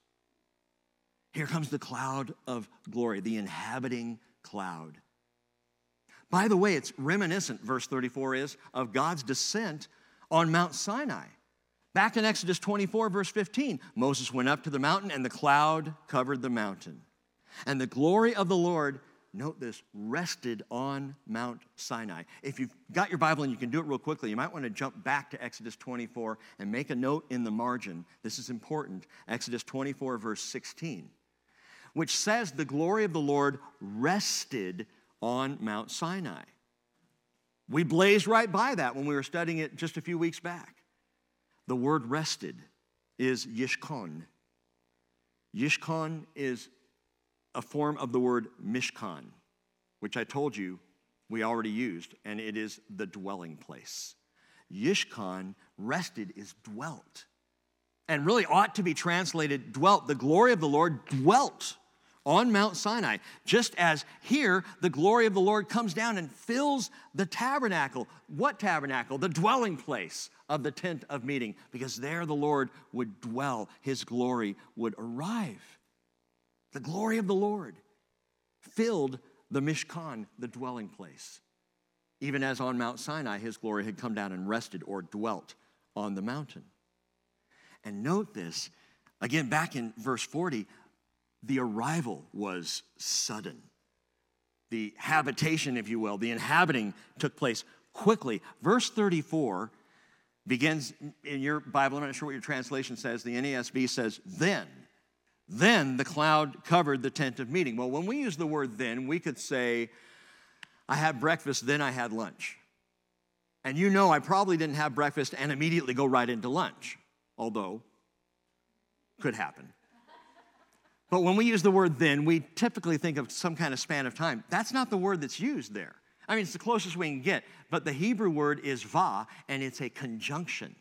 Here comes the cloud of glory, the inhabiting cloud. By the way, it's reminiscent, verse 34 is, of God's descent on Mount Sinai. Back in Exodus 24, verse 15, Moses went up to the mountain and the cloud covered the mountain. And the glory of the Lord, note this, rested on Mount Sinai. If you've got your Bible and you can do it real quickly, you might want to jump back to Exodus 24 and make a note in the margin. This is important. Exodus 24, verse 16, which says, The glory of the Lord rested on Mount Sinai. We blazed right by that when we were studying it just a few weeks back. The word rested is yishkon. Yishkon is a form of the word mishkan, which I told you we already used, and it is the dwelling place. Yishkon, rested, is dwelt. And really ought to be translated dwelt. The glory of the Lord dwelt on Mount Sinai, just as here the glory of the Lord comes down and fills the tabernacle. What tabernacle? The dwelling place of the tent of meeting, because there the Lord would dwell, his glory would arrive. The glory of the Lord filled the Mishkan, the dwelling place. Even as on Mount Sinai, his glory had come down and rested or dwelt on the mountain. And note this, again, back in verse 40, the arrival was sudden. The habitation, if you will, the inhabiting took place quickly. Verse 34 begins in your Bible, I'm not sure what your translation says, the NASB says, then. Then the cloud covered the tent of meeting. Well, when we use the word then, we could say, I had breakfast, then I had lunch. And you know I probably didn't have breakfast and immediately go right into lunch, although could happen. But when we use the word then, we typically think of some kind of span of time. That's not the word that's used there. I mean, it's the closest we can get, but the Hebrew word is va, and it's a conjunction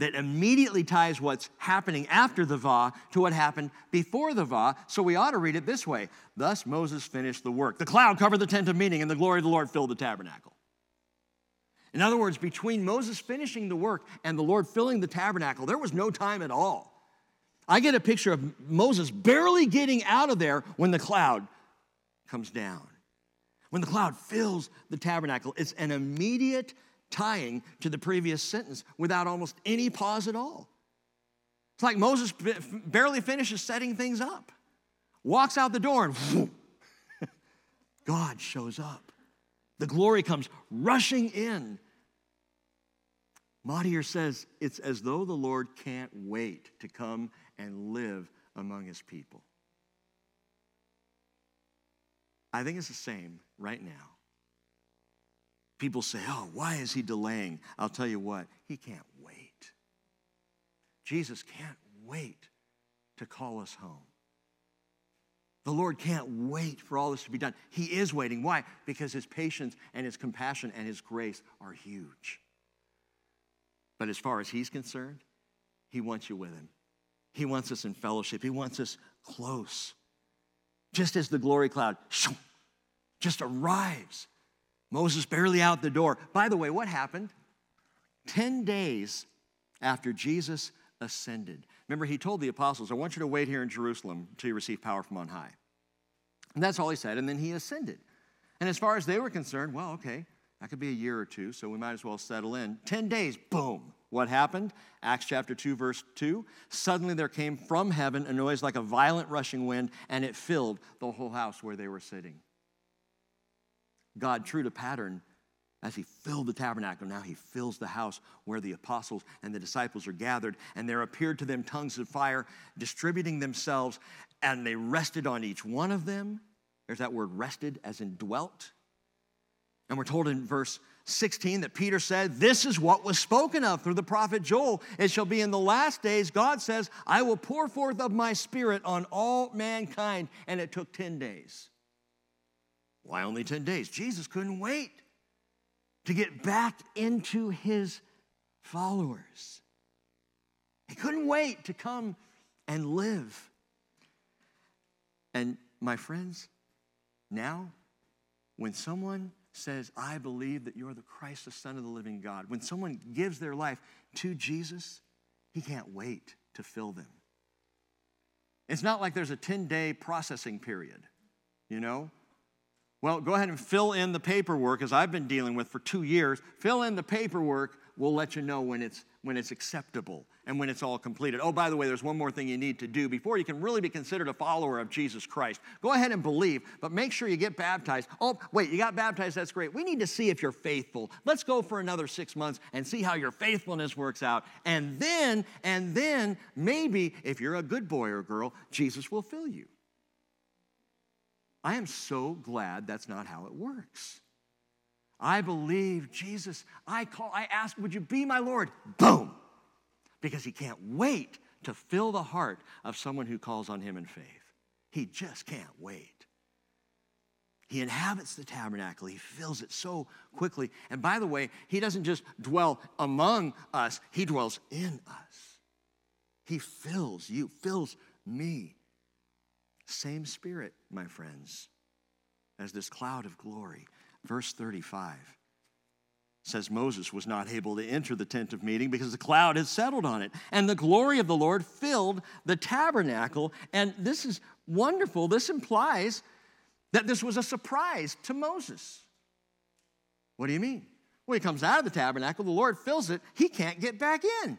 that immediately ties what's happening after the va to what happened before the va. So we ought to read it this way Thus Moses finished the work. The cloud covered the tent of meeting, and the glory of the Lord filled the tabernacle. In other words, between Moses finishing the work and the Lord filling the tabernacle, there was no time at all. I get a picture of Moses barely getting out of there when the cloud comes down. When the cloud fills the tabernacle, it's an immediate tying to the previous sentence without almost any pause at all. It's like Moses barely finishes setting things up, walks out the door, and *laughs* God shows up. The glory comes rushing in. Motyer says it's as though the Lord can't wait to come and live among his people. I think it's the same right now. People say, oh, why is he delaying? I'll tell you what, he can't wait. Jesus can't wait to call us home. The Lord can't wait for all this to be done. He is waiting. Why? Because his patience and his compassion and his grace are huge. But as far as he's concerned, he wants you with him. He wants us in fellowship. He wants us close. Just as the glory cloud just arrives Moses barely out the door. By the way, what happened? 10 days after Jesus ascended. Remember, he told the apostles, I want you to wait here in Jerusalem until you receive power from on high. And that's all he said. And then he ascended. And as far as they were concerned, well, okay, that could be a year or two, so we might as well settle in. 10 days, boom. What happened? Acts chapter 2, verse 2. Suddenly there came from heaven a noise like a violent rushing wind, and it filled the whole house where they were sitting. God, true to pattern, as he filled the tabernacle, now he fills the house where the apostles and the disciples are gathered. And there appeared to them tongues of fire distributing themselves, and they rested on each one of them. There's that word rested, as in dwelt. And we're told in verse 16 that Peter said, This is what was spoken of through the prophet Joel. It shall be in the last days, God says, I will pour forth of my spirit on all mankind. And it took 10 days. Why only 10 days? Jesus couldn't wait to get back into his followers. He couldn't wait to come and live. And my friends, now, when someone says, I believe that you're the Christ, the Son of the living God, when someone gives their life to Jesus, he can't wait to fill them. It's not like there's a 10 day processing period, you know? Well, go ahead and fill in the paperwork, as I've been dealing with for two years. Fill in the paperwork. We'll let you know when it's, when it's acceptable and when it's all completed. Oh, by the way, there's one more thing you need to do before you can really be considered a follower of Jesus Christ. Go ahead and believe, but make sure you get baptized. Oh, wait, you got baptized, that's great. We need to see if you're faithful. Let's go for another six months and see how your faithfulness works out. And then, and then, maybe if you're a good boy or girl, Jesus will fill you. I am so glad that's not how it works. I believe Jesus, I call, I ask, would you be my Lord? Boom! Because he can't wait to fill the heart of someone who calls on him in faith. He just can't wait. He inhabits the tabernacle. He fills it so quickly. And by the way, he doesn't just dwell among us, he dwells in us. He fills you, fills me. Same spirit, my friends, as this cloud of glory. Verse 35 says Moses was not able to enter the tent of meeting because the cloud had settled on it. And the glory of the Lord filled the tabernacle. And this is wonderful. This implies that this was a surprise to Moses. What do you mean? When he comes out of the tabernacle, the Lord fills it, he can't get back in.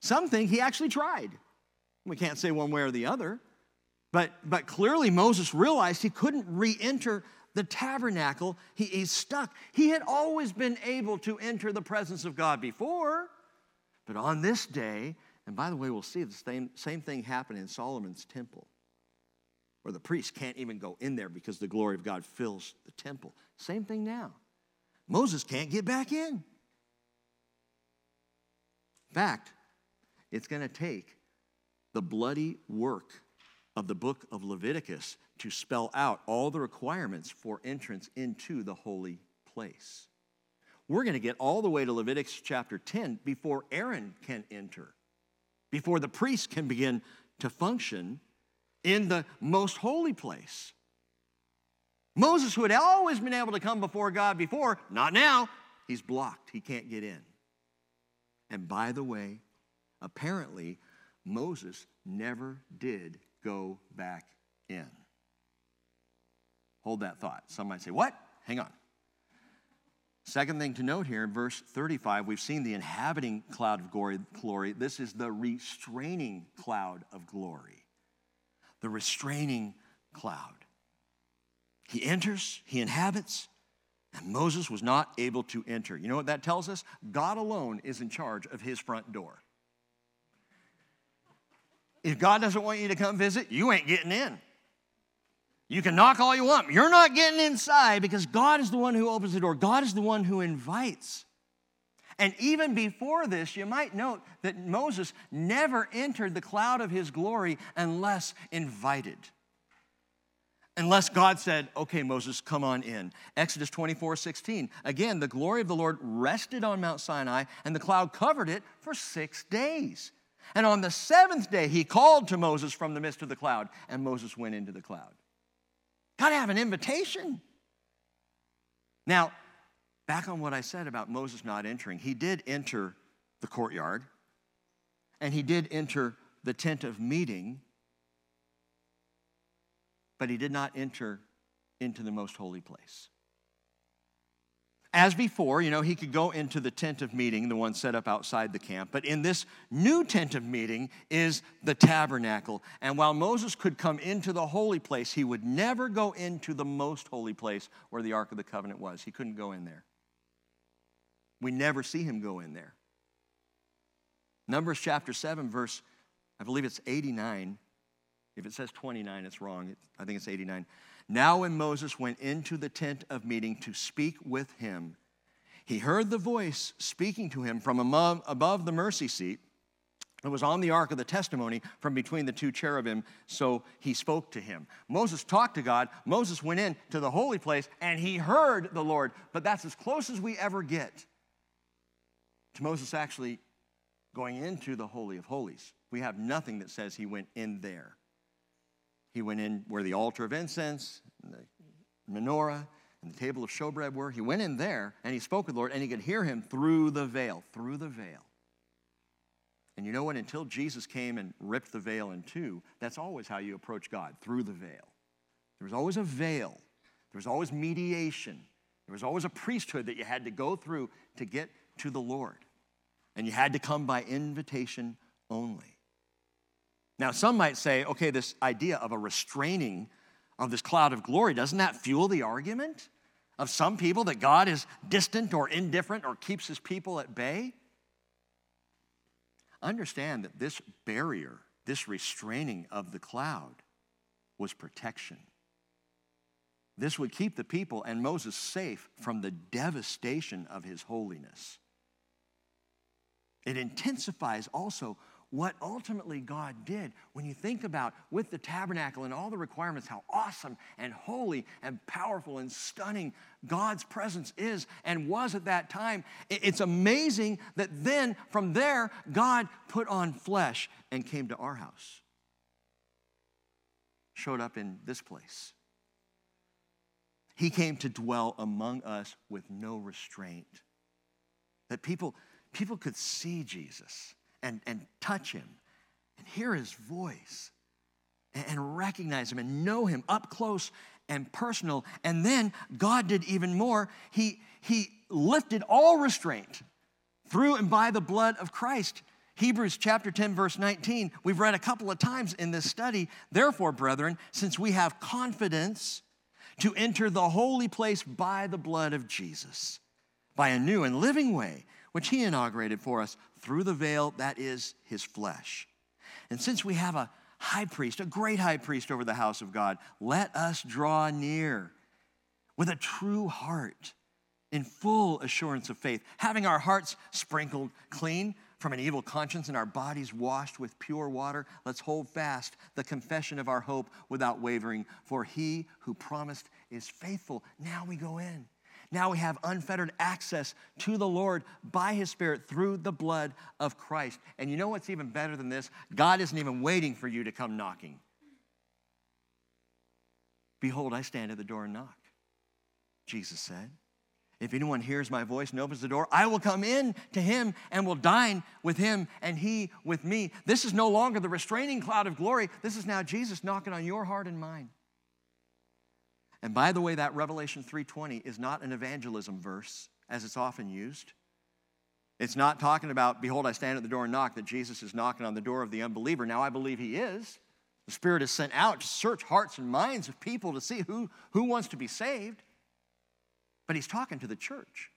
Some think he actually tried. We can't say one way or the other. But, but clearly, Moses realized he couldn't re enter the tabernacle, he, he's stuck. He had always been able to enter the presence of God before, but on this day, and by the way, we'll see the same, same thing happen in Solomon's temple, where the priest can't even go in there because the glory of God fills the temple. Same thing now. Moses can't get back in. In fact, it's going to take the bloody work of the book of Leviticus to spell out all the requirements for entrance into the holy place. We're going to get all the way to Leviticus chapter 10 before Aaron can enter, before the priest can begin to function in the most holy place. Moses, who had always been able to come before God before, not now, he's blocked. He can't get in. And by the way, apparently, Moses never did go back in. Hold that thought. Some might say, What? Hang on. Second thing to note here verse 35, we've seen the inhabiting cloud of glory. This is the restraining cloud of glory. The restraining cloud. He enters, he inhabits, and Moses was not able to enter. You know what that tells us? God alone is in charge of his front door. If God doesn't want you to come visit, you ain't getting in. You can knock all you want. You're not getting inside because God is the one who opens the door. God is the one who invites. And even before this, you might note that Moses never entered the cloud of his glory unless invited. Unless God said, okay, Moses, come on in. Exodus 24, 16. Again, the glory of the Lord rested on Mount Sinai, and the cloud covered it for six days. And on the seventh day, he called to Moses from the midst of the cloud, and Moses went into the cloud. Got to have an invitation. Now, back on what I said about Moses not entering, he did enter the courtyard, and he did enter the tent of meeting, but he did not enter into the most holy place. As before, you know, he could go into the tent of meeting, the one set up outside the camp, but in this new tent of meeting is the tabernacle. And while Moses could come into the holy place, he would never go into the most holy place where the Ark of the Covenant was. He couldn't go in there. We never see him go in there. Numbers chapter 7, verse, I believe it's 89. If it says 29, it's wrong. I think it's 89. Now, when Moses went into the tent of meeting to speak with him, he heard the voice speaking to him from above the mercy seat. It was on the ark of the testimony from between the two cherubim, so he spoke to him. Moses talked to God. Moses went in to the holy place and he heard the Lord, but that's as close as we ever get to Moses actually going into the Holy of Holies. We have nothing that says he went in there. He went in where the altar of incense, and the menorah, and the table of showbread were. He went in there and he spoke with the Lord, and he could hear him through the veil, through the veil. And you know what? Until Jesus came and ripped the veil in two, that's always how you approach God, through the veil. There was always a veil, there was always mediation, there was always a priesthood that you had to go through to get to the Lord. And you had to come by invitation only. Now, some might say, okay, this idea of a restraining of this cloud of glory, doesn't that fuel the argument of some people that God is distant or indifferent or keeps his people at bay? Understand that this barrier, this restraining of the cloud, was protection. This would keep the people and Moses safe from the devastation of his holiness. It intensifies also what ultimately God did when you think about with the tabernacle and all the requirements, how awesome and holy and powerful and stunning God's presence is and was at that time. It's amazing that then from there, God put on flesh and came to our house, showed up in this place. He came to dwell among us with no restraint. That people, people could see Jesus and, and touch him and hear his voice and, and recognize him and know him up close and personal. And then God did even more. He, he lifted all restraint through and by the blood of Christ. Hebrews chapter 10, verse 19, we've read a couple of times in this study. Therefore, brethren, since we have confidence to enter the holy place by the blood of Jesus, by a new and living way, which he inaugurated for us through the veil that is his flesh. And since we have a high priest, a great high priest over the house of God, let us draw near with a true heart in full assurance of faith, having our hearts sprinkled clean from an evil conscience and our bodies washed with pure water, let's hold fast the confession of our hope without wavering. For he who promised is faithful. Now we go in. Now we have unfettered access to the Lord by his Spirit through the blood of Christ. And you know what's even better than this? God isn't even waiting for you to come knocking. Behold, I stand at the door and knock, Jesus said. If anyone hears my voice and opens the door, I will come in to him and will dine with him and he with me. This is no longer the restraining cloud of glory. This is now Jesus knocking on your heart and mine. And by the way, that Revelation 3:20 is not an evangelism verse as it's often used. It's not talking about, behold, I stand at the door and knock, that Jesus is knocking on the door of the unbeliever. Now I believe he is. The Spirit is sent out to search hearts and minds of people to see who, who wants to be saved. But he's talking to the church.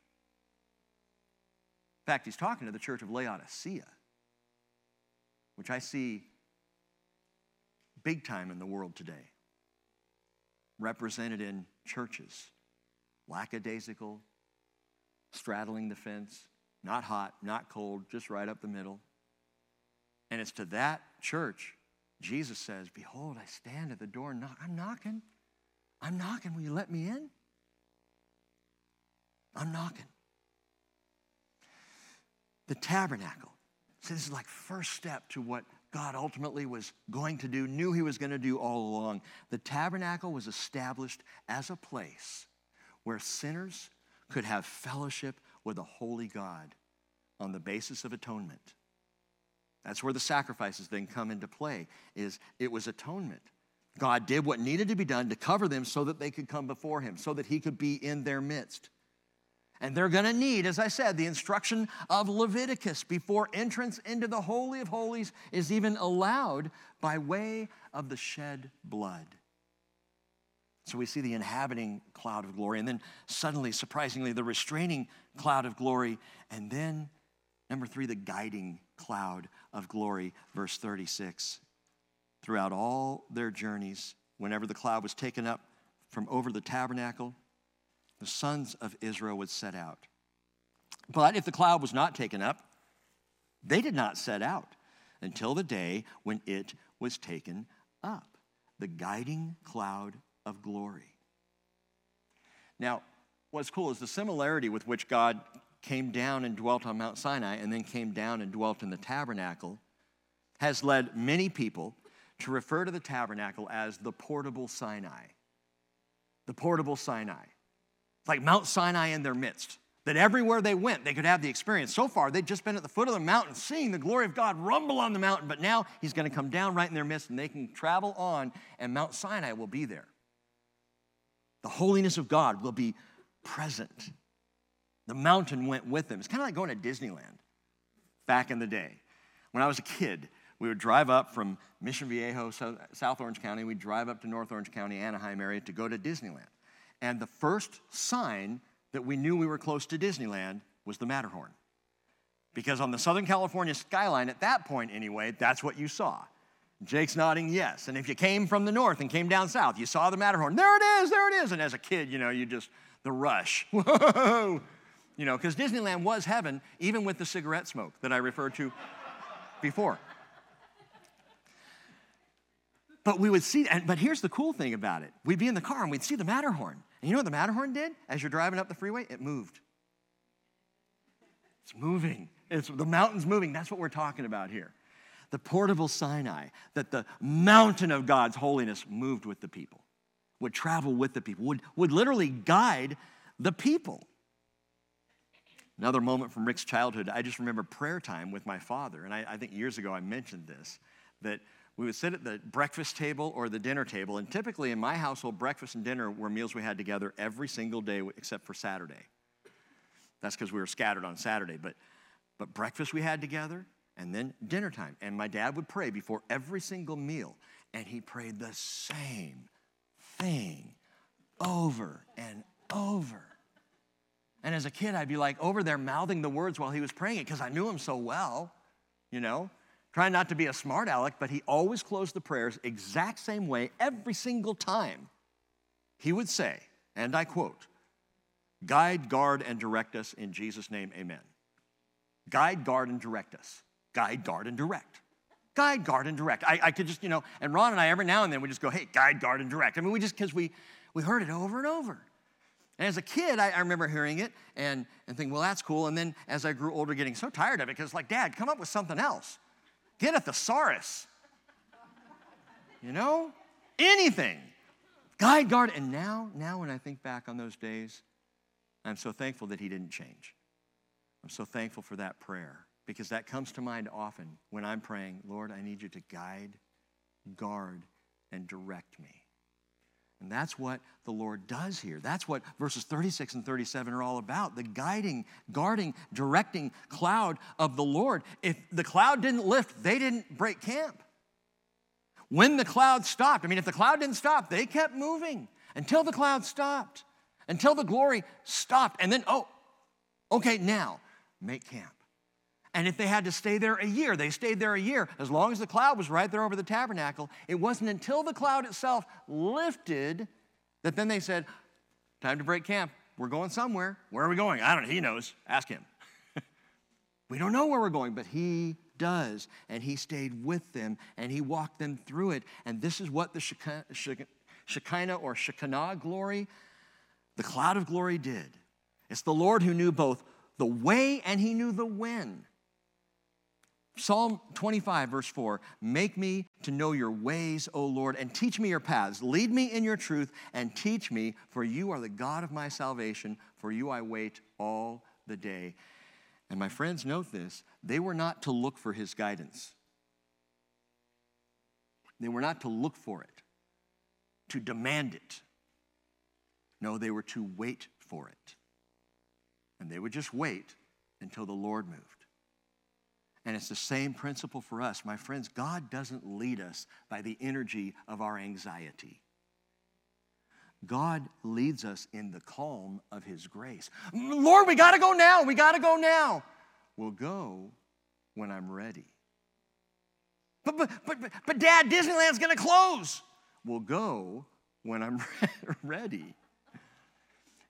In fact, he's talking to the church of Laodicea, which I see big time in the world today, represented in churches, lackadaisical, straddling the fence, not hot, not cold, just right up the middle. And it's to that church Jesus says, Behold, I stand at the door and knock. I'm knocking. I'm knocking. Will you let me in? I'm knocking. The tabernacle. So this is like first step to what God ultimately was going to do, knew he was going to do all along. The tabernacle was established as a place where sinners could have fellowship with a holy God on the basis of atonement. That's where the sacrifices then come into play is it was atonement. God did what needed to be done to cover them so that they could come before him, so that he could be in their midst. And they're going to need, as I said, the instruction of Leviticus before entrance into the Holy of Holies is even allowed by way of the shed blood. So we see the inhabiting cloud of glory, and then suddenly, surprisingly, the restraining cloud of glory, and then, number three, the guiding cloud of glory, verse 36. Throughout all their journeys, whenever the cloud was taken up from over the tabernacle, the sons of Israel would set out. But if the cloud was not taken up, they did not set out until the day when it was taken up the guiding cloud of glory. Now, what's cool is the similarity with which God came down and dwelt on Mount Sinai and then came down and dwelt in the tabernacle has led many people to refer to the tabernacle as the portable Sinai. The portable Sinai. Like Mount Sinai in their midst. That everywhere they went, they could have the experience. So far, they'd just been at the foot of the mountain, seeing the glory of God rumble on the mountain, but now He's going to come down right in their midst and they can travel on, and Mount Sinai will be there. The holiness of God will be present. The mountain went with them. It's kind of like going to Disneyland back in the day. When I was a kid, we would drive up from Mission Viejo, South Orange County, we'd drive up to North Orange County, Anaheim area to go to Disneyland. And the first sign that we knew we were close to Disneyland was the Matterhorn. Because on the Southern California skyline, at that point anyway, that's what you saw. Jake's nodding yes. And if you came from the north and came down south, you saw the Matterhorn. There it is, there it is. And as a kid, you know, you just, the rush. *laughs* Whoa! You know, because Disneyland was heaven, even with the cigarette smoke that I referred to before. But we would see, and, but here's the cool thing about it. We'd be in the car and we'd see the Matterhorn. And you know what the Matterhorn did as you're driving up the freeway? It moved. It's moving. It's, the mountain's moving. That's what we're talking about here. The portable Sinai, that the mountain of God's holiness moved with the people, would travel with the people, would, would literally guide the people. Another moment from Rick's childhood, I just remember prayer time with my father. And I, I think years ago I mentioned this that we would sit at the breakfast table or the dinner table. And typically in my household, breakfast and dinner were meals we had together every single day except for Saturday. That's because we were scattered on Saturday. But, but breakfast we had together and then dinner time. And my dad would pray before every single meal. And he prayed the same thing over and over. And as a kid, I'd be like over there mouthing the words while he was praying it because I knew him so well, you know, trying not to be a smart aleck, but he always closed the prayers exact same way every single time. He would say, and I quote, Guide, guard, and direct us in Jesus' name, amen. Guide, guard, and direct us. Guide, guard, and direct. Guide, guard, and direct. I, I could just, you know, and Ron and I every now and then we just go, hey, guide, guard, and direct. I mean, we just, because we, we heard it over and over. And as a kid, I, I, remember hearing it and, and thinking, well, that's cool. And then as I grew older, getting so tired of it, because like, Dad, come up with something else. Get a thesaurus. You know? Anything. Guide, guard. And now, now when I think back on those days, I'm so thankful that he didn't change. I'm so thankful for that prayer because that comes to mind often when I'm praying, Lord, I need you to guide, guard, and direct me. And that's what the Lord does here. That's what verses 36 and 37 are all about the guiding, guarding, directing cloud of the Lord. If the cloud didn't lift, they didn't break camp. When the cloud stopped, I mean, if the cloud didn't stop, they kept moving until the cloud stopped, until the glory stopped. And then, oh, okay, now make camp. And if they had to stay there a year, they stayed there a year. As long as the cloud was right there over the tabernacle, it wasn't until the cloud itself lifted that then they said, Time to break camp. We're going somewhere. Where are we going? I don't know. He knows. Ask him. *laughs* we don't know where we're going, but he does. And he stayed with them and he walked them through it. And this is what the Shekinah or Shekinah glory, the cloud of glory, did. It's the Lord who knew both the way and he knew the when. Psalm 25, verse 4 Make me to know your ways, O Lord, and teach me your paths. Lead me in your truth and teach me, for you are the God of my salvation. For you I wait all the day. And my friends, note this they were not to look for his guidance, they were not to look for it, to demand it. No, they were to wait for it. And they would just wait until the Lord moved. And it's the same principle for us. My friends, God doesn't lead us by the energy of our anxiety. God leads us in the calm of His grace. Lord, we got to go now. We got to go now. We'll go when I'm ready. But, but, but, but, Dad, Disneyland's going to close. We'll go when I'm *laughs* ready.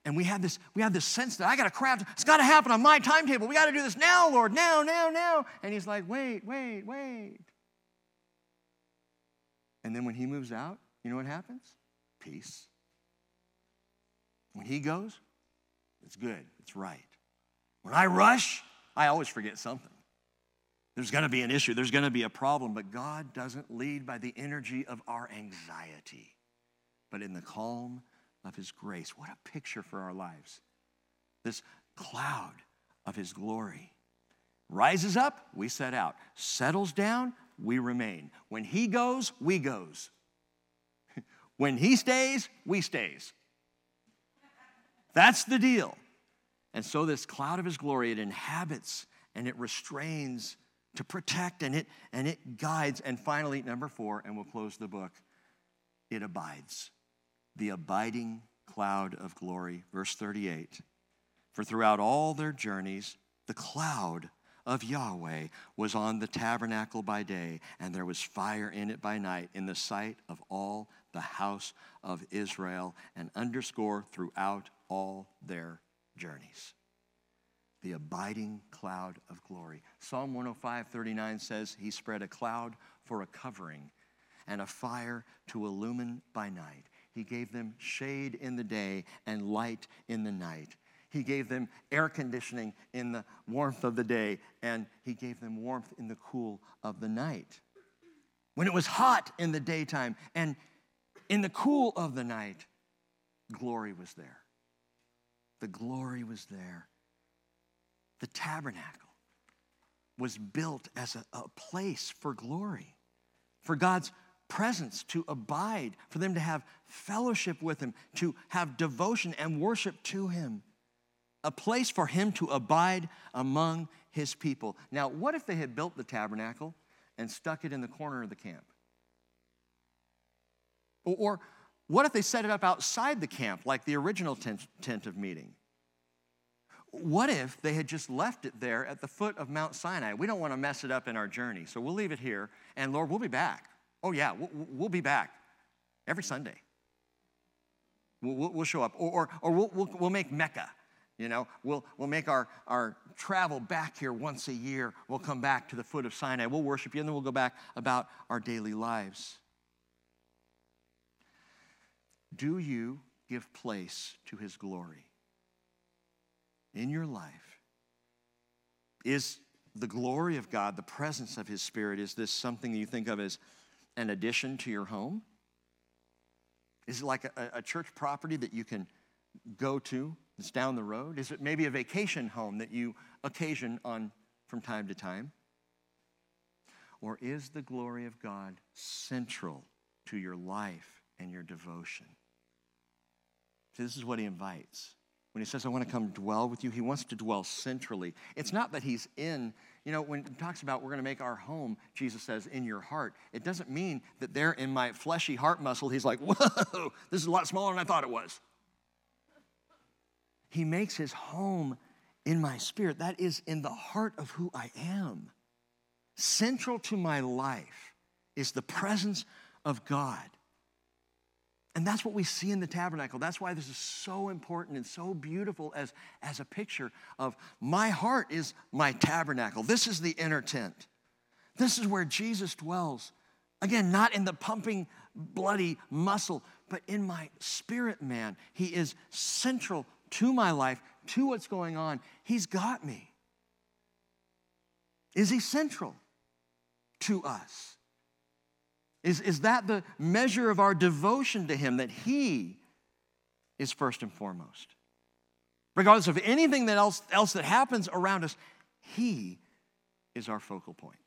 And we have this, we have this sense that I got to craft, it's got to happen on my timetable. We got to do this now, Lord, now, now, now. And he's like, wait, wait, wait. And then when he moves out, you know what happens? Peace. When he goes, it's good, it's right. When I rush, I always forget something. There's going to be an issue, there's going to be a problem, but God doesn't lead by the energy of our anxiety, but in the calm of His grace. What a picture for our lives. This cloud of His glory rises up, we set out, settles down, we remain. When He goes, we goes. *laughs* when He stays, we stays. That's the deal. And so this cloud of his glory, it inhabits and it restrains to protect and it and it guides. And finally, number four, and we'll close the book, it abides the abiding cloud of glory. Verse 38 For throughout all their journeys, the cloud of Yahweh was on the tabernacle by day, and there was fire in it by night, in the sight of all the house of Israel, and underscore throughout all their journeys. The abiding cloud of glory. Psalm 105 39 says, He spread a cloud for a covering and a fire to illumine by night. He gave them shade in the day and light in the night. He gave them air conditioning in the warmth of the day, and He gave them warmth in the cool of the night. When it was hot in the daytime and in the cool of the night, glory was there. The glory was there. The tabernacle was built as a, a place for glory, for God's presence, to abide, for them to have fellowship with Him, to have devotion and worship to Him. A place for Him to abide among His people. Now, what if they had built the tabernacle and stuck it in the corner of the camp? Or, What if they set it up outside the camp, like the original tent, of meeting? What if they had just left it there at the foot of Mount Sinai? We don't want to mess it up in our journey, so we'll leave it here, and Lord, we'll be back. Oh, yeah, we'll, be back every Sunday. We'll, we'll show up, or, or, or we'll, we'll, we'll make Mecca. You know, we'll, we'll make our, our travel back here once a year. We'll come back to the foot of Sinai. We'll worship you, and then we'll go back about our daily lives. Do you give place to his glory in your life? Is the glory of God, the presence of his spirit, is this something you think of as an addition to your home? Is it like a, a church property that you can go to that's down the road? Is it maybe a vacation home that you occasion on from time to time? Or is the glory of God central to your life and your devotion? This is what he invites. When he says, I want to come dwell with you, he wants to dwell centrally. It's not that he's in, you know, when he talks about we're going to make our home, Jesus says, in your heart, it doesn't mean that there in my fleshy heart muscle, he's like, whoa, this is a lot smaller than I thought it was. He makes his home in my spirit. That is in the heart of who I am. Central to my life is the presence of God. And that's what we see in the tabernacle. That's why this is so important and so beautiful as, as a picture of my heart is my tabernacle. This is the inner tent. This is where Jesus dwells. Again, not in the pumping, bloody muscle, but in my spirit man. He is central to my life, to what's going on. He's got me. Is he central to us? Is, is that the measure of our devotion to Him, that He is first and foremost? Regardless of anything that else, else that happens around us, He is our focal point.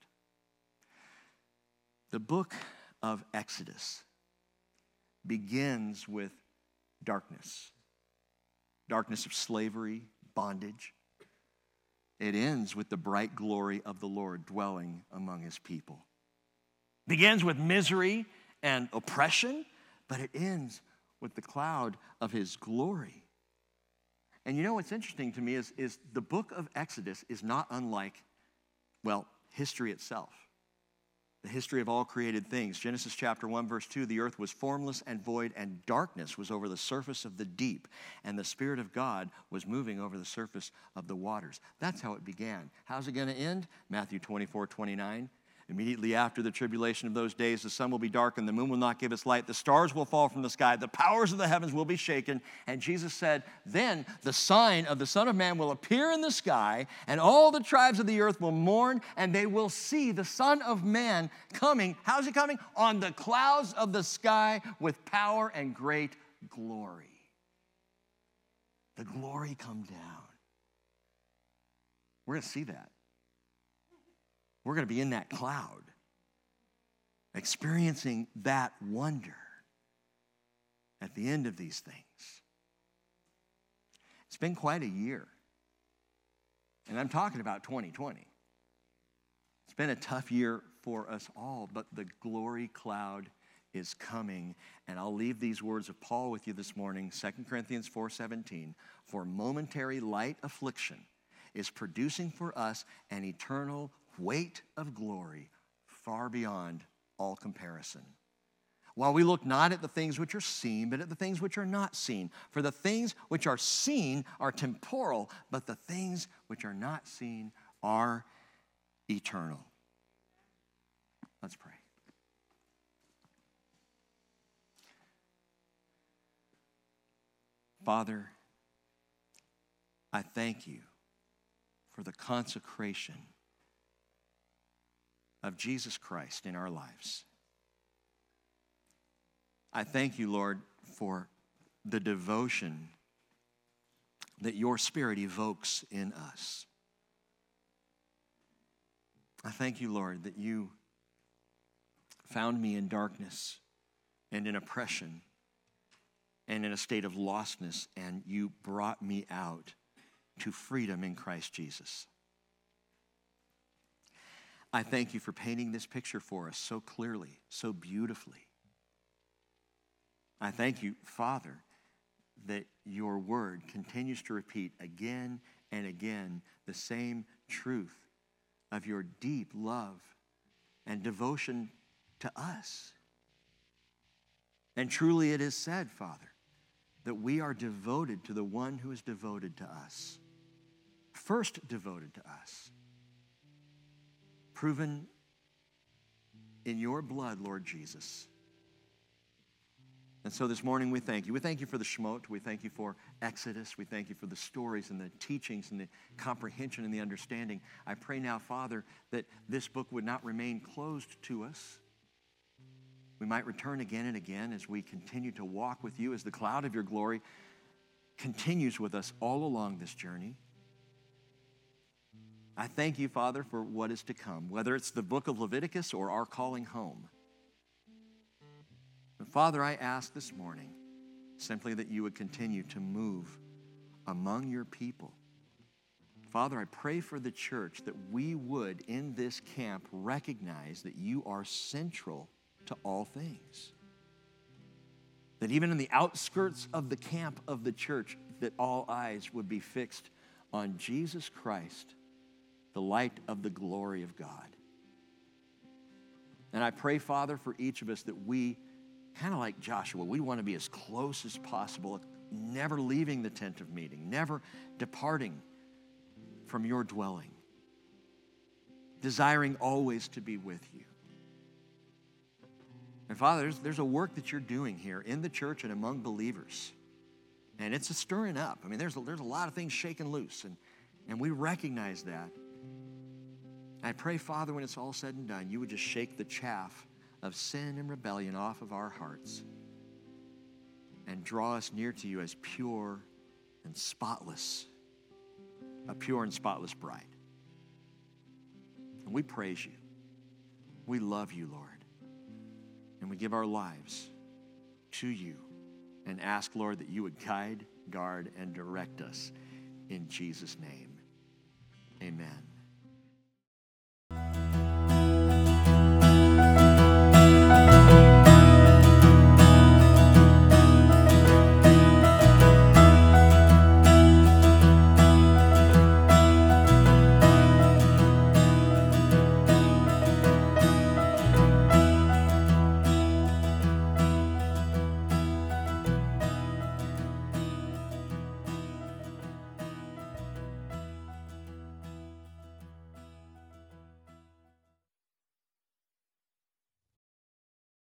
The book of Exodus begins with darkness darkness of slavery, bondage. It ends with the bright glory of the Lord dwelling among his people. Begins with misery and oppression, but it ends with the cloud of his glory. And you know what's interesting to me is, is the book of Exodus is not unlike, well, history itself. The history of all created things. Genesis chapter 1, verse 2 the earth was formless and void, and darkness was over the surface of the deep, and the Spirit of God was moving over the surface of the waters. That's how it began. How's it going to end? Matthew 24, 29. Immediately after the tribulation of those days, the sun will be darkened, the moon will not give its light, the stars will fall from the sky, the powers of the heavens will be shaken. And Jesus said, Then the sign of the Son of Man will appear in the sky, and all the tribes of the earth will mourn, and they will see the Son of Man coming. How's he coming? On the clouds of the sky with power and great glory. The glory come down. We're going to see that. We're going to be in that cloud, experiencing that wonder at the end of these things. It's been quite a year. And I'm talking about 2020. It's been a tough year for us all, but the glory cloud is coming. And I'll leave these words of Paul with you this morning, 2 Corinthians 4:17, for momentary light affliction is producing for us an eternal weight of glory far beyond all comparison. While we look not at the things which are seen, but at the things which are not seen. For the things which are seen are temporal, but the things which are not seen are eternal. Let's pray. Father, I thank you for the consecration of Jesus Christ in our lives. I thank you, Lord, for the devotion that your Spirit evokes in us. I thank you, Lord, that you found me in darkness and in oppression and in a state of lostness, and you brought me out to freedom in Christ Jesus. I thank you for painting this picture for us so clearly, so beautifully. I thank you, Father, that your word continues to repeat again and again the same truth of your deep love and devotion to us. And truly it is said, Father, that we are devoted to the one who is devoted to us, first devoted to us, proven in your blood, Lord Jesus. And so this morning we thank you. We thank you for the Shemot. We thank you for Exodus. We thank you for the stories and the teachings and the comprehension and the understanding. I pray now, Father, that this book would not remain closed to us. We might return again and again as we continue to walk with you, as the cloud of your glory continues with us all along this journey. I thank you, Father, for what is to come, whether it's the book of Leviticus or our calling home. And Father, I ask this morning simply that you would continue to move among your people. Father, I pray for the church that we would in this camp recognize that you are central to all things. That even in the outskirts of the camp of the church, that all eyes would be fixed on Jesus Christ, the light of the glory of God. And I pray, Father, for each of us that we, kind of like Joshua, we want to be as close as possible, never leaving the tent of meeting, never departing from your dwelling, desiring always to be with you. And Father, there's, there's a work that you're doing here in the church and among believers. And it's a stirring up. I mean, there's a, there's a lot of things shaking loose, and, and we recognize that. I pray, Father, when it's all said and done, you would just shake the chaff of sin and rebellion off of our hearts and draw us near to you as pure and spotless, a pure and spotless bride. And we praise you. We love you, Lord. And we give our lives to you and ask, Lord, that you would guide, guard, and direct us in Jesus' name. Amen.